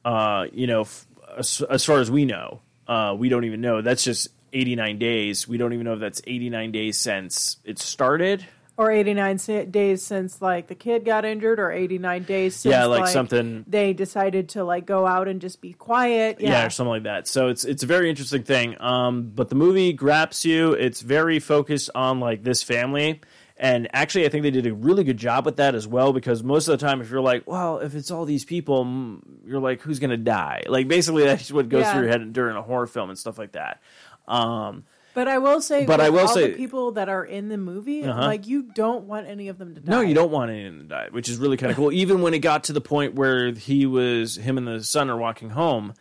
Uh, you know, f- as, as far as we know, uh, we don't even know. That's just 89 days. We don't even know if that's 89 days since it started. Or 89 days since like the kid got injured, or 89 days since Yeah, like something- they decided to like go out and just be quiet. yeah. Yeah, or something like that. So it's it's a very interesting thing. Um, but the movie grabs you. It's very focused on like this family, And actually, I think they did a really good job with that as well because most of the time, if you're like, well, if it's all these people, mm, you're like, who's going to die? Like, basically, that's what goes Yeah. through your head during a horror film and stuff like that. Um, But I will say, But with I will all say- the people that are in the movie, Uh-huh. like you don't want any of them to die. No, you don't want any of them to die, which is really kind of cool. Even when it got to the point where he was, him and the son are walking home,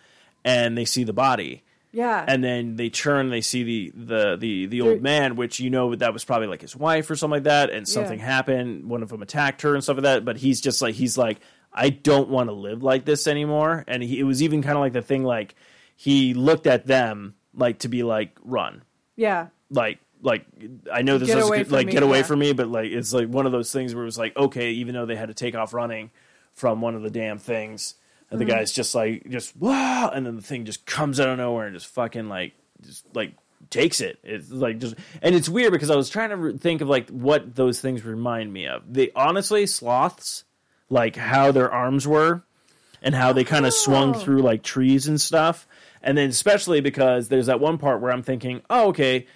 and they see the body, Yeah, and then they turn, they see the the the the old They're- man, which you know that was probably like his wife or something like that, and something Yeah. happened. One of them attacked her and stuff like that. But he's just like he's like, I don't want to live like this anymore. And he, it was even kind of like the thing like he looked at them like to be like run, yeah, like like I know this Get is good, like me, get away yeah. from me, but like it's like one of those things where it was like okay, even though they had to take off running from one of the damn things, and Mm-hmm. the guy's just like just wow, and then the thing just comes out of nowhere and just fucking like just like takes it. It's like just and it's weird because I was trying to think of like what those things remind me of. They honestly sloths, like how their arms were and how they kind of swung Oh. through like trees and stuff. And then especially because there's that one part where I'm thinking, oh, okay,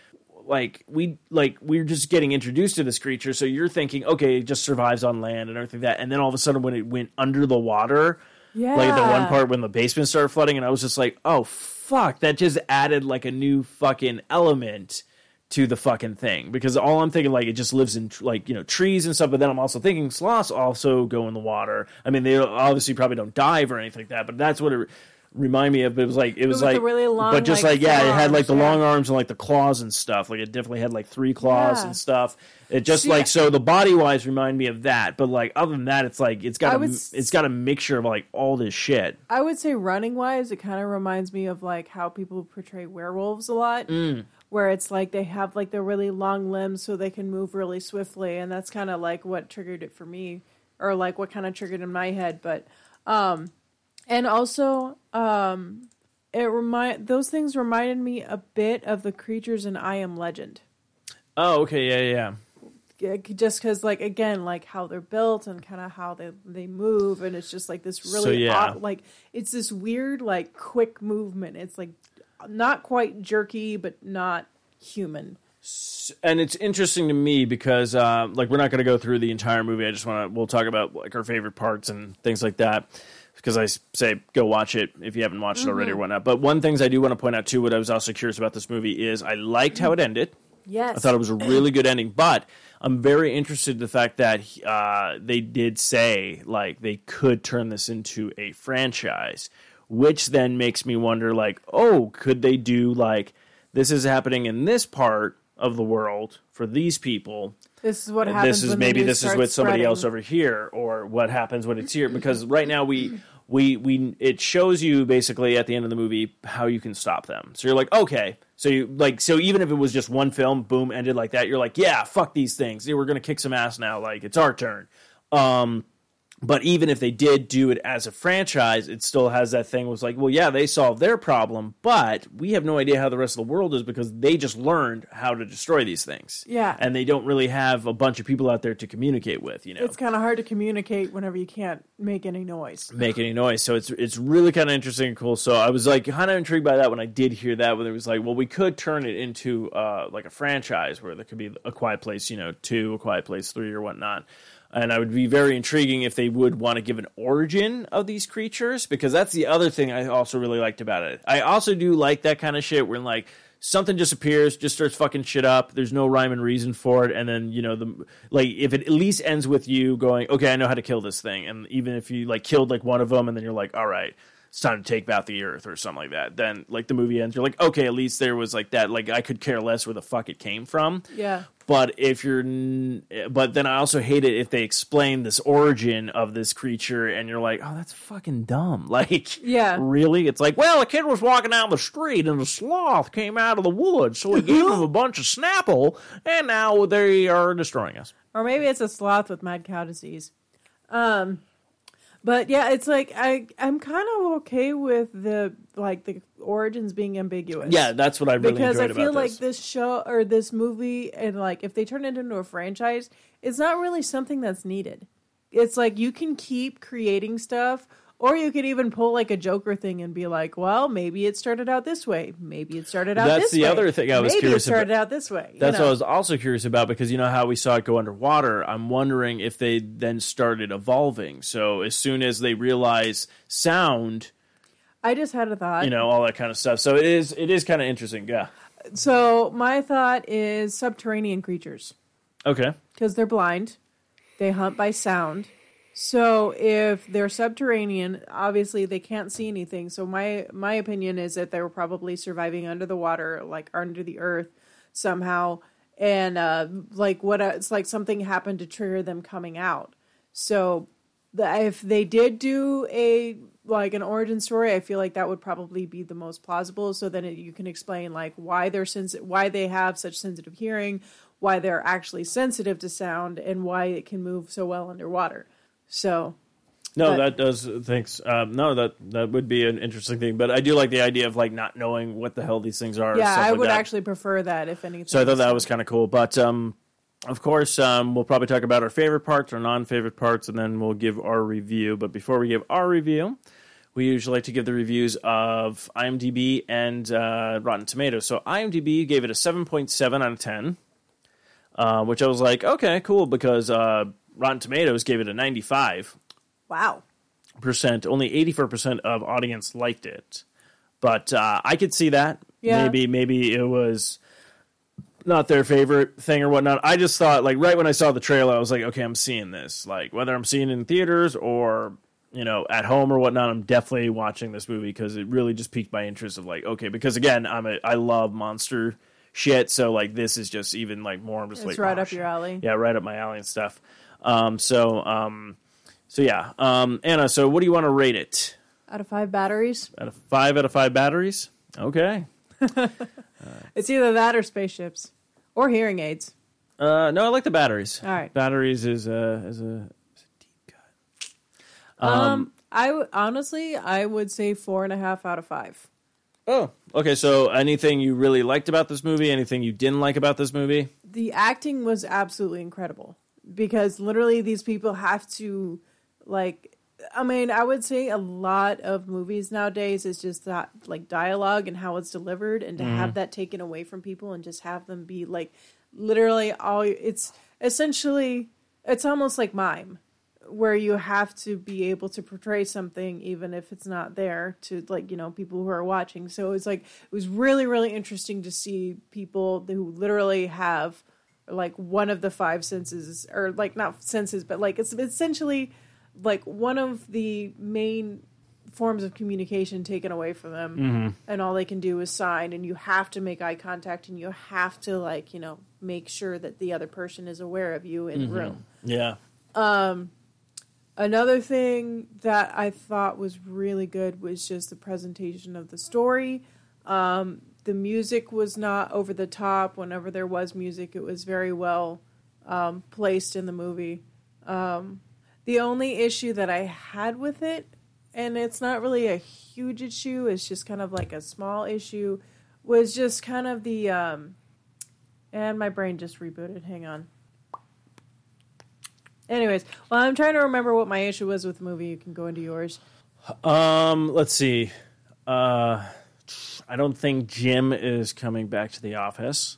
like we like we're just getting introduced to this creature, so you're thinking, okay, it just survives on land and everything like that. And then all of a sudden, when it went under the water, yeah. like the one part when the basement started flooding, and I was just like, oh fuck, that just added like a new fucking element to the fucking thing because all I'm thinking like it just lives in like you know trees and stuff, but then I'm also thinking sloths also go in the water. I mean, they obviously probably don't dive or anything like that, but that's what it remind me of. But it was like it was with like the really long, but just like, like, yeah, it had like the yeah. long arms and like the claws and stuff. Like it definitely had like three claws Yeah. and stuff. It just See, like so the body wise remind me of that, but like other than that, it's like it's got I a would it's got a mixture of like all this shit. I would say running wise, it kind of reminds me of like how people portray werewolves a lot, Mm. Where it's like they have like the really long limbs so they can move really swiftly, and that's kind of like what triggered it for me, or like what kind of triggered in my head. But, um, and also, um, it remind those things reminded me a bit of the creatures in I Am Legend. Oh, okay, yeah, yeah. Yeah, just because like again like how they're built and kind of how they they move and it's just like this really So, yeah. odd, like it's this weird like quick movement it's like not quite jerky but not human and it's interesting to me because uh, like we're not going to go through the entire movie. I just want to we'll talk about like our favorite parts and things like that. Because I say go watch it if you haven't watched it already or whatnot. But one things I do want to point out too, what I was also curious about this movie is I liked how it ended. yes I thought it was a really good ending, but I'm very interested in the fact that uh, they did say like they could turn this into a franchise, which then makes me wonder like, oh, could they do like this is happening in this part of the world for these people? this is what happens This is maybe this is with somebody spreading. else over here, or what happens when it's here? Because right now we we we it shows you basically at the end of the movie how you can stop them. So you're like, okay, so you like so even if it was just one film, boom, ended like that, you're like, yeah, fuck these things. We're gonna kick some ass now. Like it's our turn. Um, but even if they did do it as a franchise, it still has that thing was like, well, yeah, they solved their problem, but we have no idea how the rest of the world is because they just learned how to destroy these things. Yeah. And they don't really have a bunch of people out there to communicate with, you know. it's kind of hard to communicate whenever you can't make any noise make any noise. So it's it's really kind of interesting and cool. So I was like kind of intrigued by that when I did hear that. When it was like, well, we could turn it into uh, like a franchise where there could be a Quiet Place, you know, two, a Quiet Place three, or whatnot. And I would be very intriguing if they would want to give an origin of these creatures because that's the other thing I also really liked about it. I also do like that kind of shit where like something just appears, just starts fucking shit up. There's no rhyme and reason for it, and then you know the like if it at least ends with you going, okay, I know how to kill this thing, and even if you like killed like one of them, and then you're like, all right. It's time to take back the earth or something like that. Then, like the movie ends, you're like, okay, at least there was like that. Like I could care less where the fuck it came from. yeah But if you're, n- but then I also hate it if they explain this origin of this creature and you're like, oh, that's fucking dumb. Like, Yeah. really? It's like, well, a kid was walking down the street and a sloth came out of the woods, so he gave him a bunch of Snapple, and now they are destroying us. or maybe it's a sloth with mad cow disease. Um, but yeah, it's like I I'm kind of okay with the like the origins being ambiguous. Yeah, that's what I really because I feel like this. this show or this movie and like if they turn it into a franchise, it's not really something that's needed. It's like you can keep creating stuff Or you could even pull like a Joker thing and be like, well, maybe it started out this way. Maybe it started out this way. That's the way. other thing I was maybe curious it started about. out this way. you That's know? what I was also curious about because you know how we saw it go underwater. I'm wondering if they then started evolving. So as soon as they realize sound, I just had a thought. you know, all that kind of stuff. So it is it is kind of interesting. Yeah. So my thought is subterranean creatures Okay. because they're blind. They hunt by sound. So if they're subterranean, obviously they can't see anything. So my my opinion is that they were probably surviving under the water, like under the earth somehow, and uh, like what uh, it's like something happened to trigger them coming out. So the, if they did do a like an origin story, I feel like that would probably be the most plausible. So then it, you can explain like why they're sensi- why they have such sensitive hearing, why they're actually sensitive to sound, and why it can move so well underwater. So No, But- that does. Thanks. Um, no, that that would be an interesting thing. But I do like the idea of like not knowing what the hell these things are. yeah, I like would that. actually prefer that if anything. So I thought that was kind of cool. But um, of course, um, we'll probably talk about our favorite parts, our non-favorite parts, and then we'll give our review. But before we give our review, we usually like to give the reviews of IMDb and uh, Rotten Tomatoes. So IMDb gave it a seven point seven out of ten, uh, which I was like, okay, cool, because uh, Rotten Tomatoes gave it a ninety-five wow. percent. Only eighty-four percent of audience liked it, but uh, I could see that. Yeah. Maybe maybe it was not their favorite thing or whatnot. I just thought like right when I saw the trailer, I was like, okay, I'm seeing this. Like whether I'm seeing it in theaters or you know at home or whatnot, I'm definitely watching this movie because it really just piqued my interest of like okay because again I'm a I love monster shit so like this is just even like more I'm just It's like right oh, up shit. your alley. yeah right up my alley and stuff. Um, so um, so yeah, um, Anna. So what do you want to rate it? Out of five batteries, Out of five out of five batteries. Okay. it's either that or spaceships or hearing aids. Uh, no, I like the batteries. All right. Batteries is a is a, is a deep cut. Um, I w- honestly, I would say four and a half out of five. Oh, okay. So anything you really liked about this movie? Anything you didn't like about this movie? the acting was absolutely incredible because literally these people have to like i mean i would say a lot of movies nowadays is just that like dialogue and how it's delivered and to mm-hmm. have that taken away from people and just have them be like literally all it's essentially it's almost like mime where you have to be able to portray something even if it's not there to like you know people who are watching. So it's like it was really really interesting to see people who literally have like one of the five senses or like not senses but like it's essentially like one of the main forms of communication taken away from them and all they can do is sign and you have to make eye contact and you have to like you know make sure that the other person is aware of you in the room Yeah. um Another thing that I thought was really good was just the presentation of the story. Um, the music was not over the top. Whenever there was music, it was very well um, placed in the movie. Um, the only issue that I had with it, and it's not really a huge issue, it's just kind of like a small issue, was just kind of the. Um, and my brain just rebooted. Hang on. Anyways, well, I'm trying to remember what my issue was with the movie. You can go into yours. Um, let's see. Uh, I don't think Jim is coming back to the office.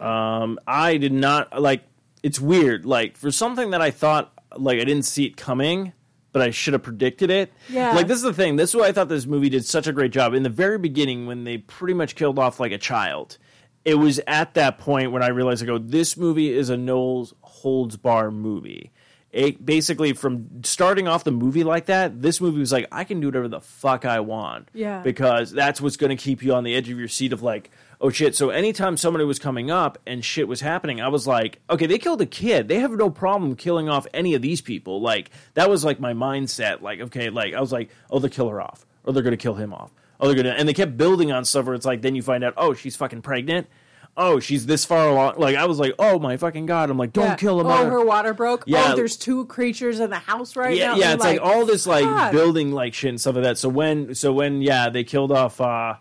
Um, I did not like. It's weird. Like for something that I thought like I didn't see it coming, but I should have predicted it. Yeah. Like this is the thing. This is why I thought this movie did such a great job in the very beginning when they pretty much killed off like a child. It was at that point when I realized I go, this movie is a no holds bar movie. It basically from starting off the movie like that, this movie was like, I can do whatever the fuck I want. Yeah. Because that's what's gonna keep you on the edge of your seat of like, oh shit. So anytime somebody was coming up and shit was happening, I was like, okay, they killed a kid. They have no problem killing off any of these people. Like that was like my mindset. Like, okay, like I was like, oh, they'll kill her off. Or they're gonna kill him off. Oh, they're gonna and they kept building on stuff where it's like then you find out, oh, she's fucking pregnant. Oh, she's this far along. Like I was like, oh my fucking god. I'm like, don't Yeah. kill him. Oh, her water broke. Yeah. Oh, there's two creatures in the house right yeah, now. yeah, You're it's like, all this like fuck. building like shit and stuff like that. So when, so when, yeah, they killed off uh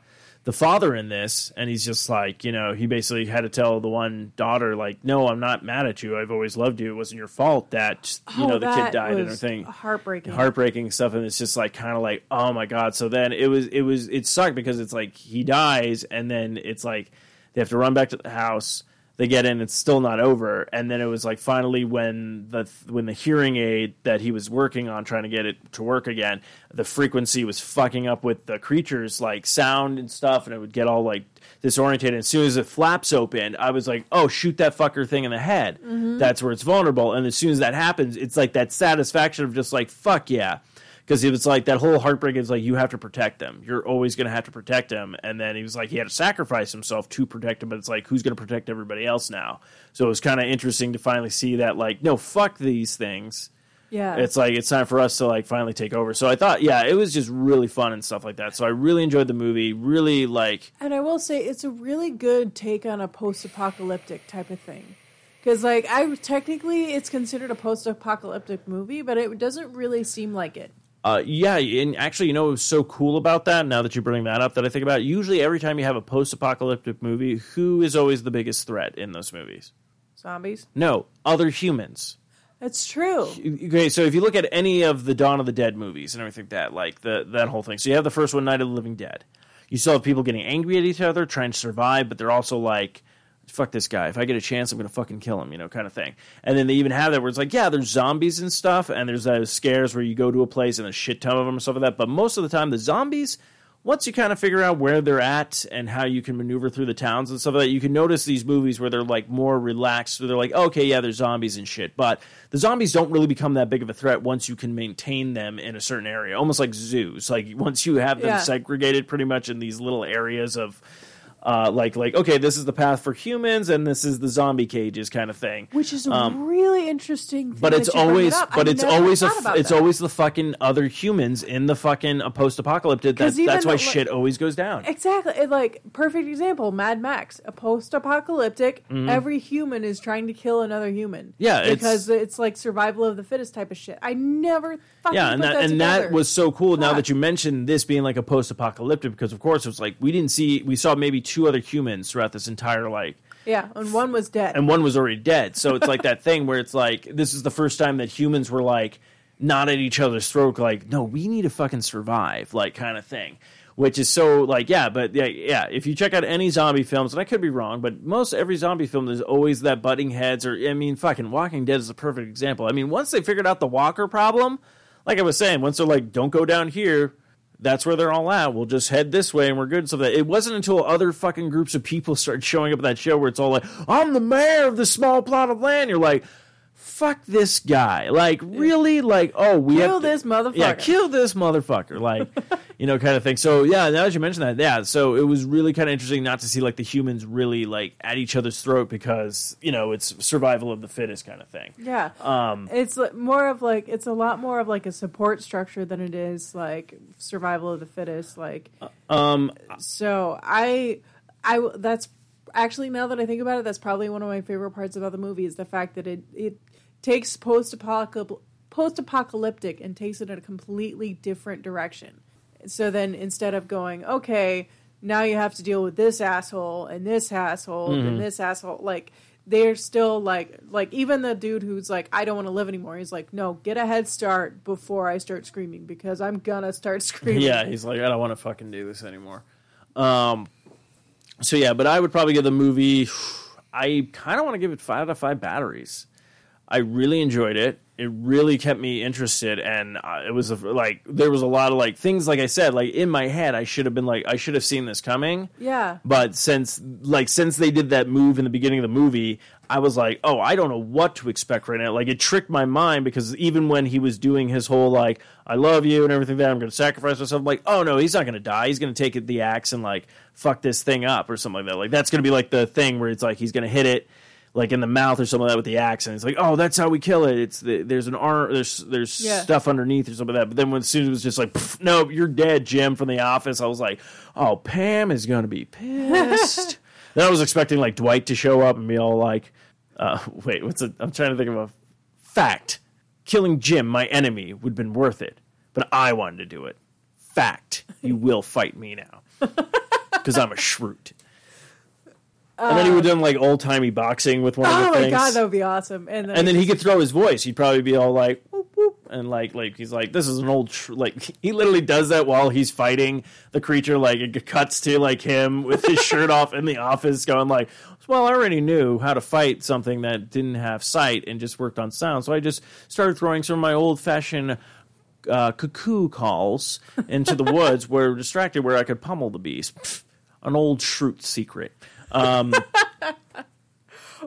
the father in this, and he's just like, you know, he basically had to tell the one daughter, like, no, I'm not mad at you. I've always loved you. It wasn't your fault that you Oh, know the kid died and everything heartbreaking. heartbreaking stuff and it's just like kind of like oh my god so then it was it was it sucked because it's like he dies and then it's like they have to run back to the house they get in it's still not over. And then it was like finally when the when the hearing aid that he was working on trying to get it to work again the frequency was fucking up with the creatures like sound and stuff and it would get all like disorientated as soon as the flaps opened, i was like oh shoot that fucker thing in the head. Mm-hmm. That's where it's vulnerable. And as soon as that happens it's like that satisfaction of just like fuck yeah because it was like that whole heartbreak is like you have to protect them. You're always going to have to protect them. And then he was like he had to sacrifice himself to protect them. But it's like who's going to protect everybody else now? So it was kind of interesting to finally see that like no fuck these things. yeah. It's like it's time for us to like finally take over. So I thought yeah, it was just really fun and stuff like that. So I really enjoyed the movie. Really like And I will say it's a really good take on a post-apocalyptic type of thing. Cuz like I technically it's considered a post-apocalyptic movie, but it doesn't really seem like it. Uh, yeah, and actually, you know what was so cool about that? Now that you bring that up, that I think about, usually every time you have a post-apocalyptic movie, who is always the biggest threat in those movies? Zombies. No, other humans. That's true. Okay, so if you look at any of the Dawn of the Dead movies and everything like that, like the that whole thing. So you have the first one, Night of the Living Dead. You still have people getting angry at each other, trying to survive, but they're also like, "Fuck this guy! If I get a chance, I'm gonna fucking kill him," you know, kind of thing. And then they even have that where it's like, yeah, there's zombies and stuff, and there's those scares where you go to a place and a shit ton of them and stuff like that. But most of the time, the zombies. Once you kind of figure out where they're at and how you can maneuver through the towns and stuff like that, you can notice these movies where they're like more relaxed. So they're like, okay, yeah, there's zombies and shit, but the zombies don't really become that big of a threat once you can maintain them in a certain area, almost like zoos. Like once you have them Yeah. segregated pretty much in these little areas of, uh, like like okay, this is the path for humans and this is the zombie cages kind of thing. Which is a really interesting thing Um, But it's bring it always. I but it's always, a, about it's that. always the fucking other humans in the fucking uh, post-apocalyptic. That, that's why like- shit always goes down. Exactly. It, like perfect example, Mad Max, a post-apocalyptic. Every human is trying to kill another human. Mm-hmm. Yeah, because it's, like survival of the fittest type of shit. I never fucking yeah, and that, that and that was so cool. Now that you mentioned this being like a post-apocalyptic, because of course it was like we didn't see, we saw maybe two other humans throughout this entire like yeah, and one was dead. and one was already dead. So it's like that thing where it's like this is the first time that humans were like not at each other's throat, like no, we need to fucking survive, like kind of thing. Which is so like yeah, but yeah, yeah. If you check out any zombie films, and I could be wrong, but most every zombie film there's always that butting heads, or I mean, fucking Walking Dead is a perfect example. I mean, once they figured out the Walker problem, like I was saying, once they're like, don't go down here, that's where they're all at. We'll just head this way and we're good. So that it wasn't until other fucking groups of people started showing up at that show where it's all like, I'm the mayor of this small plot of land. You're like, fuck this guy. Like, really? Like, oh, we Kill have to- this motherfucker. Yeah, kill this motherfucker. Like, you know, kind of thing. So yeah, now that you mention that, yeah. So it was really kind of interesting not to see like the humans really like at each other's throat because you know it's survival of the fittest kind of thing. yeah, Um, it's more of like it's a lot more of like a support structure than it is like survival of the fittest. Like, um, so I, I that's actually now that I think about it, that's probably one of my favorite parts about the movie is the fact that it it takes post apocalyptic and takes it in a completely different direction. So then instead of going, okay, now you have to deal with this asshole and this asshole Mm-hmm. and this asshole, like they're still like like even the dude who's like I don't want to live anymore. He's like, no, get a head start before I start screaming because I'm gonna start screaming. Yeah, he's like, I don't want to fucking do this anymore. Um, so yeah, but I would probably give the movie. I kind of want to give it five out of five batteries. I really enjoyed it. It really kept me interested, and uh, it was a, like there was a lot of like things. Like I said, like in my head, I should have been like, I should have seen this coming. Yeah. But since like since they did that move in the beginning of the movie, I was like, oh, I don't know what to expect right now. Like it tricked my mind because even when he was doing his whole like, I love you and everything that I'm going to sacrifice myself, I'm like, oh no, he's not going to die. He's going to take it the axe and like fuck this thing up or something like that. Like that's going to be like the thing where it's like he's going to hit it like in the mouth or something like that with the axe, and it's like, oh, that's how we kill it. It's the, there's an arm, there's there's Yeah. stuff underneath or something like that. But then when soon as it was just like, no, you're dead, Jim from the office. I was like, oh, Pam is gonna be pissed. then I was expecting like Dwight to show up and be all like, uh, wait, what's it? I'm trying to think of a fact. Killing Jim, my enemy, would have been worth it, but I wanted to do it. Fact, you will fight me now. Because because I'm a Schrute. And then he would do like old timey boxing with one of the things. Oh my things. god, that would be awesome. And then, and then he could throw his voice. He'd probably be all like, whoop, whoop, and like, like he's like, this is an old, tr-. like he literally does that while he's fighting the creature. Like it cuts to like him with his shirt off in the office, going like, well, I already knew how to fight something that didn't have sight and just worked on sound, so I just started throwing some of my old fashioned. Uh, cuckoo calls into the woods where distracted where I could pummel the beast. Pfft, an old Schrute secret. Um,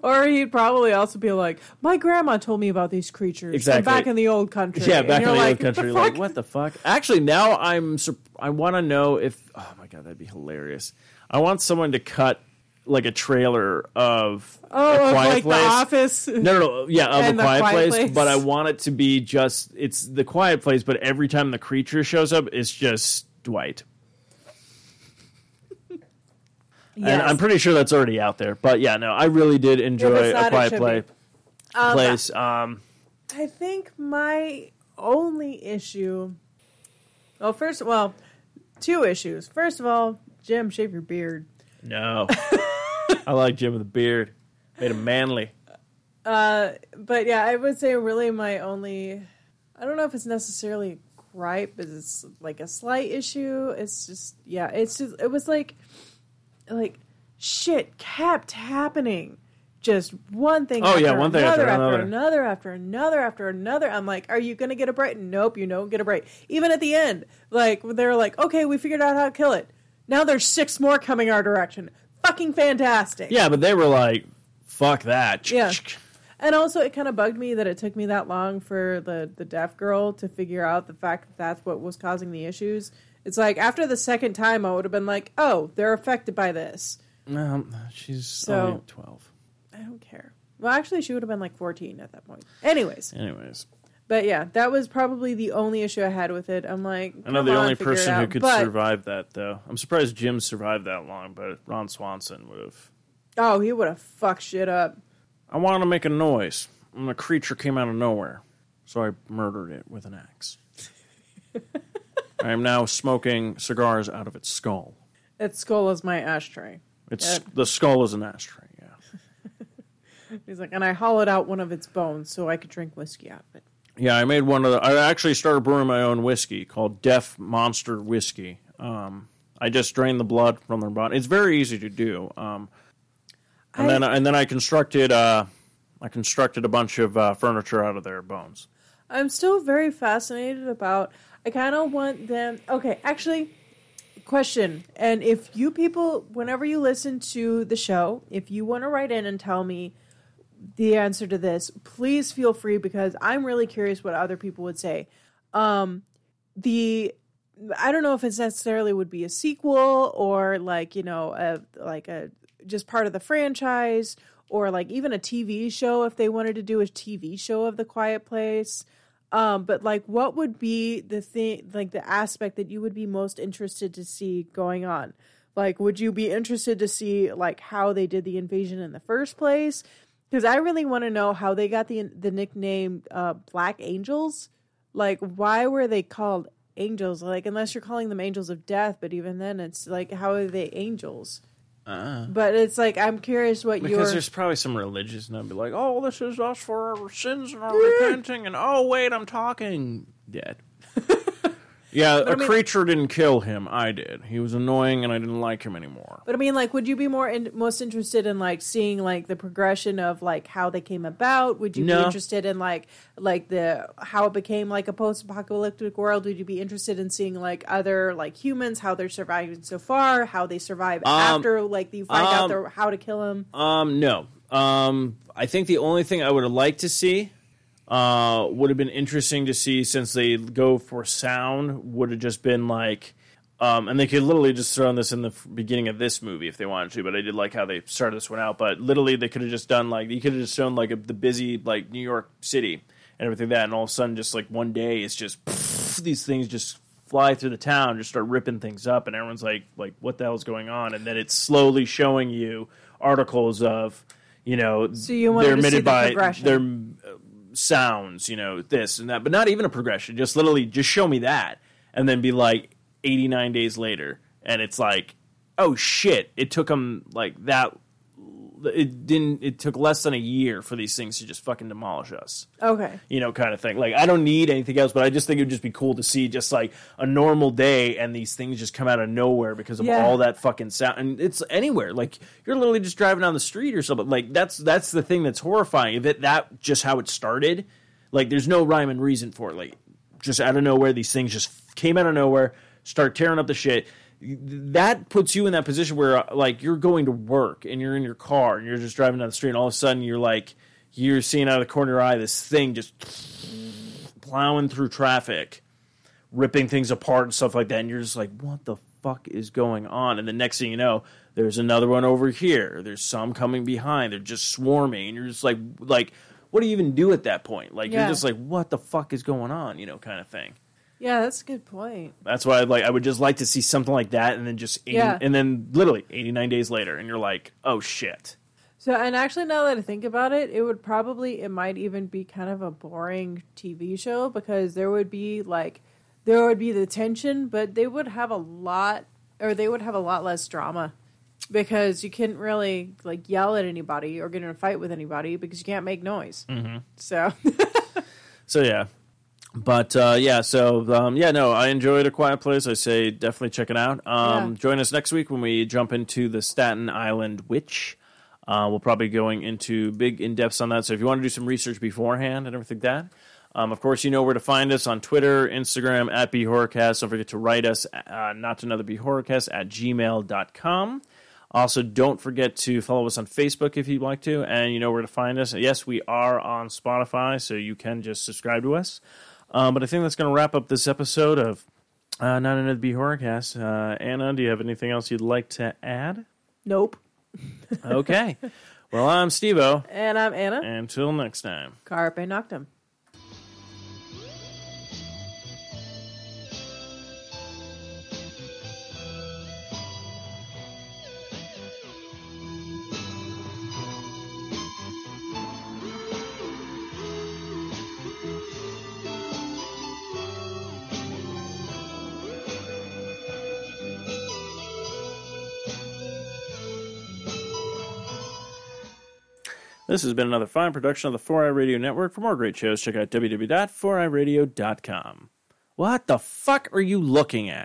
Or he'd probably also be like, "My grandma told me about these creatures Exactly. back in the old country." Yeah, back in the like, old country, "What the like fuck?" what the fuck? Actually, now I'm. sur- I want to know if. Oh my god, that'd be hilarious. I want someone to cut like a trailer of Oh, a Quiet like Place. the Office. No, no, no, yeah, of a quiet, Quiet place, Place. but I want it to be just it's the quiet place, but every time the creature shows up, it's just Dwight. Yes. And I'm pretty sure that's already out there. But yeah, no, I really did enjoy not, a quiet play. Um, place. Um, I think my only issue. Well, first, well, two issues. First of all, Jim, shave your beard. no, I like Jim with a beard. Made him manly. Uh, but yeah, I would say really my only. I don't know if it's necessarily a gripe, but it's like a slight issue. It's just yeah, it's just it was like, like shit kept happening. Just one thing. Oh, after yeah, one thing after another, another. after another, after another, after another. I'm like, are you gonna get a break? Nope, you don't get a break. Even at the end, like they're like, okay, we figured out how to kill it. Now there's six more coming our direction. Fucking fantastic. Yeah, but they were like, "Fuck that." Yeah. And also, it kind of bugged me that it took me that long for the the deaf girl to figure out the fact that that's what was causing the issues. It's like after the second time, I would have been like, "Oh, they're affected by this." Um, she's So- only twelve. I don't care. Well, actually, she would have been like fourteen at that point. Anyways, Anyways, but yeah, that was probably the only issue I had with it. I'm like, I know the on, only person who could But- survive that, though. I'm surprised Jim survived that long, but Ron Swanson would have. Oh, he would have fucked shit up. I wanted to make a noise, and the creature came out of nowhere, so I murdered it with an axe. I am now smoking cigars out of its skull. Its skull is my ashtray. It's the skull is an ashtray. Yeah, He's like, and I hollowed out one of its bones so I could drink whiskey out of it. yeah. I made one of the. I actually started brewing my own whiskey called Deaf Monster Whiskey. Um, I just drain the blood from their body. It's very easy to do. Um, and I- then and then I constructed uh, I constructed a bunch of uh, furniture out of their bones. I'm still very fascinated about. I kind of want them. Okay, actually, question. And if you people, whenever you listen to the show, if you want to write in and tell me the answer to this, please feel free because I'm really curious what other people would say. Um, the I don't know if it's necessarily would be a sequel or like you know a like a just part of the franchise or like even a TV show if they wanted to do a TV show of the Quiet Place. Um, but like, what would be the thing, like the aspect that you would be most interested to see going on? Like, would you be interested to see like how they did the invasion in the first place? Because I really want to know how they got the the nickname uh, Black Angels. Like, why were they called angels? Like, unless you're calling them angels of death, but even then, it's like, how are they angels? Uh-uh. But it's like I'm curious what you Because there's probably some religious and I'd be like, oh, this is us for our sins and our repenting, and oh, wait, I'm talking. Dead. yeah, a I mean- creature didn't kill him. I did. He was annoying, and I didn't like him anymore. But I mean, like, would you be more in, most interested in like seeing like the progression of like how they came about? Would you No. be interested in like like the how it became like a post-apocalyptic world? Would you be interested in seeing like other like humans how they're surviving so far, how they survive after like you find out um, their, how to kill him? Um, no. Um, I think the only thing I would have liked to see uh, would have been interesting to see since they go for sound would have just been like um, and they could literally just throw this in the beginning of this movie if they wanted to but i did like how they started this one out but literally they could have just done like you could have just shown like a, the busy like new york city and everything like that and all of a sudden just like one day it's just these things just fly through the town just start ripping things up and everyone's like like what the hell's going on? And then it's slowly showing you articles of you know So you they're the by their uh, sounds you know this and that but not even a progression just literally just show me that and then be like 89 days later and it's like oh shit, it took them like that. It didn't. It took less than a year for these things to just fucking demolish us Okay. you know, kind of thing. Like, I don't need anything else, but I just think it would just be cool to see just like a normal day and these things just come out of nowhere because of Yeah. all that fucking sound. And it's anywhere. Like, you're literally just driving down the street or something. Like, that's that's the thing that's horrifying. That that just how it started. Like, there's no rhyme and reason for it. Like, just out of nowhere, these things just came out of nowhere, start tearing up the shit. That puts you in that position where, like, you're going to work and you're in your car and you're just driving down the street, and all of a sudden you're like, you're seeing out of the corner of your eye this thing just plowing through traffic, ripping things apart and stuff like that, and you're just like, what the fuck is going on? And the next thing you know, there's another one over here. There's some coming behind. They're just swarming, and you're just like, like, what do you even do at that point? Like, Yeah. you're just like, what the fuck is going on? You know, kind of thing. Yeah, that's a good point. That's why I'd like I would just like to see something like that, and then just 80, Yeah. and then literally 89 days later, and you're like, oh shit. So, and actually, now that I think about it, it would probably, it might even be kind of a boring TV show because there would be like, there would be the tension, but they would have a lot, or they would have a lot less drama because you couldn't really like yell at anybody or get in a fight with anybody because you can't make noise. Mm-hmm. So, So yeah, but uh, yeah, so um, yeah, no, I enjoyed a quiet place. I say definitely check it out. Um, Yeah. Join us next week when we jump into the Staten Island Witch. Uh, we'll probably be going into big in depths on that. So if you want to do some research beforehand and everything like that. Um, of course, you know where to find us on Twitter, Instagram, at BHorrorcast. Don't forget to write us, uh, not to another BHorrorcast, at gmail.com. Also, don't forget to follow us on Facebook if you'd like to, and you know where to find us. Yes, we are on Spotify, so you can just subscribe to us. Um, but I think that's going to wrap up this episode of uh, Not Another B Horrorcast. Uh, Anna, do you have anything else you'd like to add? nope. Okay. well, I'm Stevo. And I'm Anna. Until next time. Carpe Noctem. This has been another fine production of the 4i Radio Network. For more great shows, check out www.4iradio.com. What the fuck are you looking at?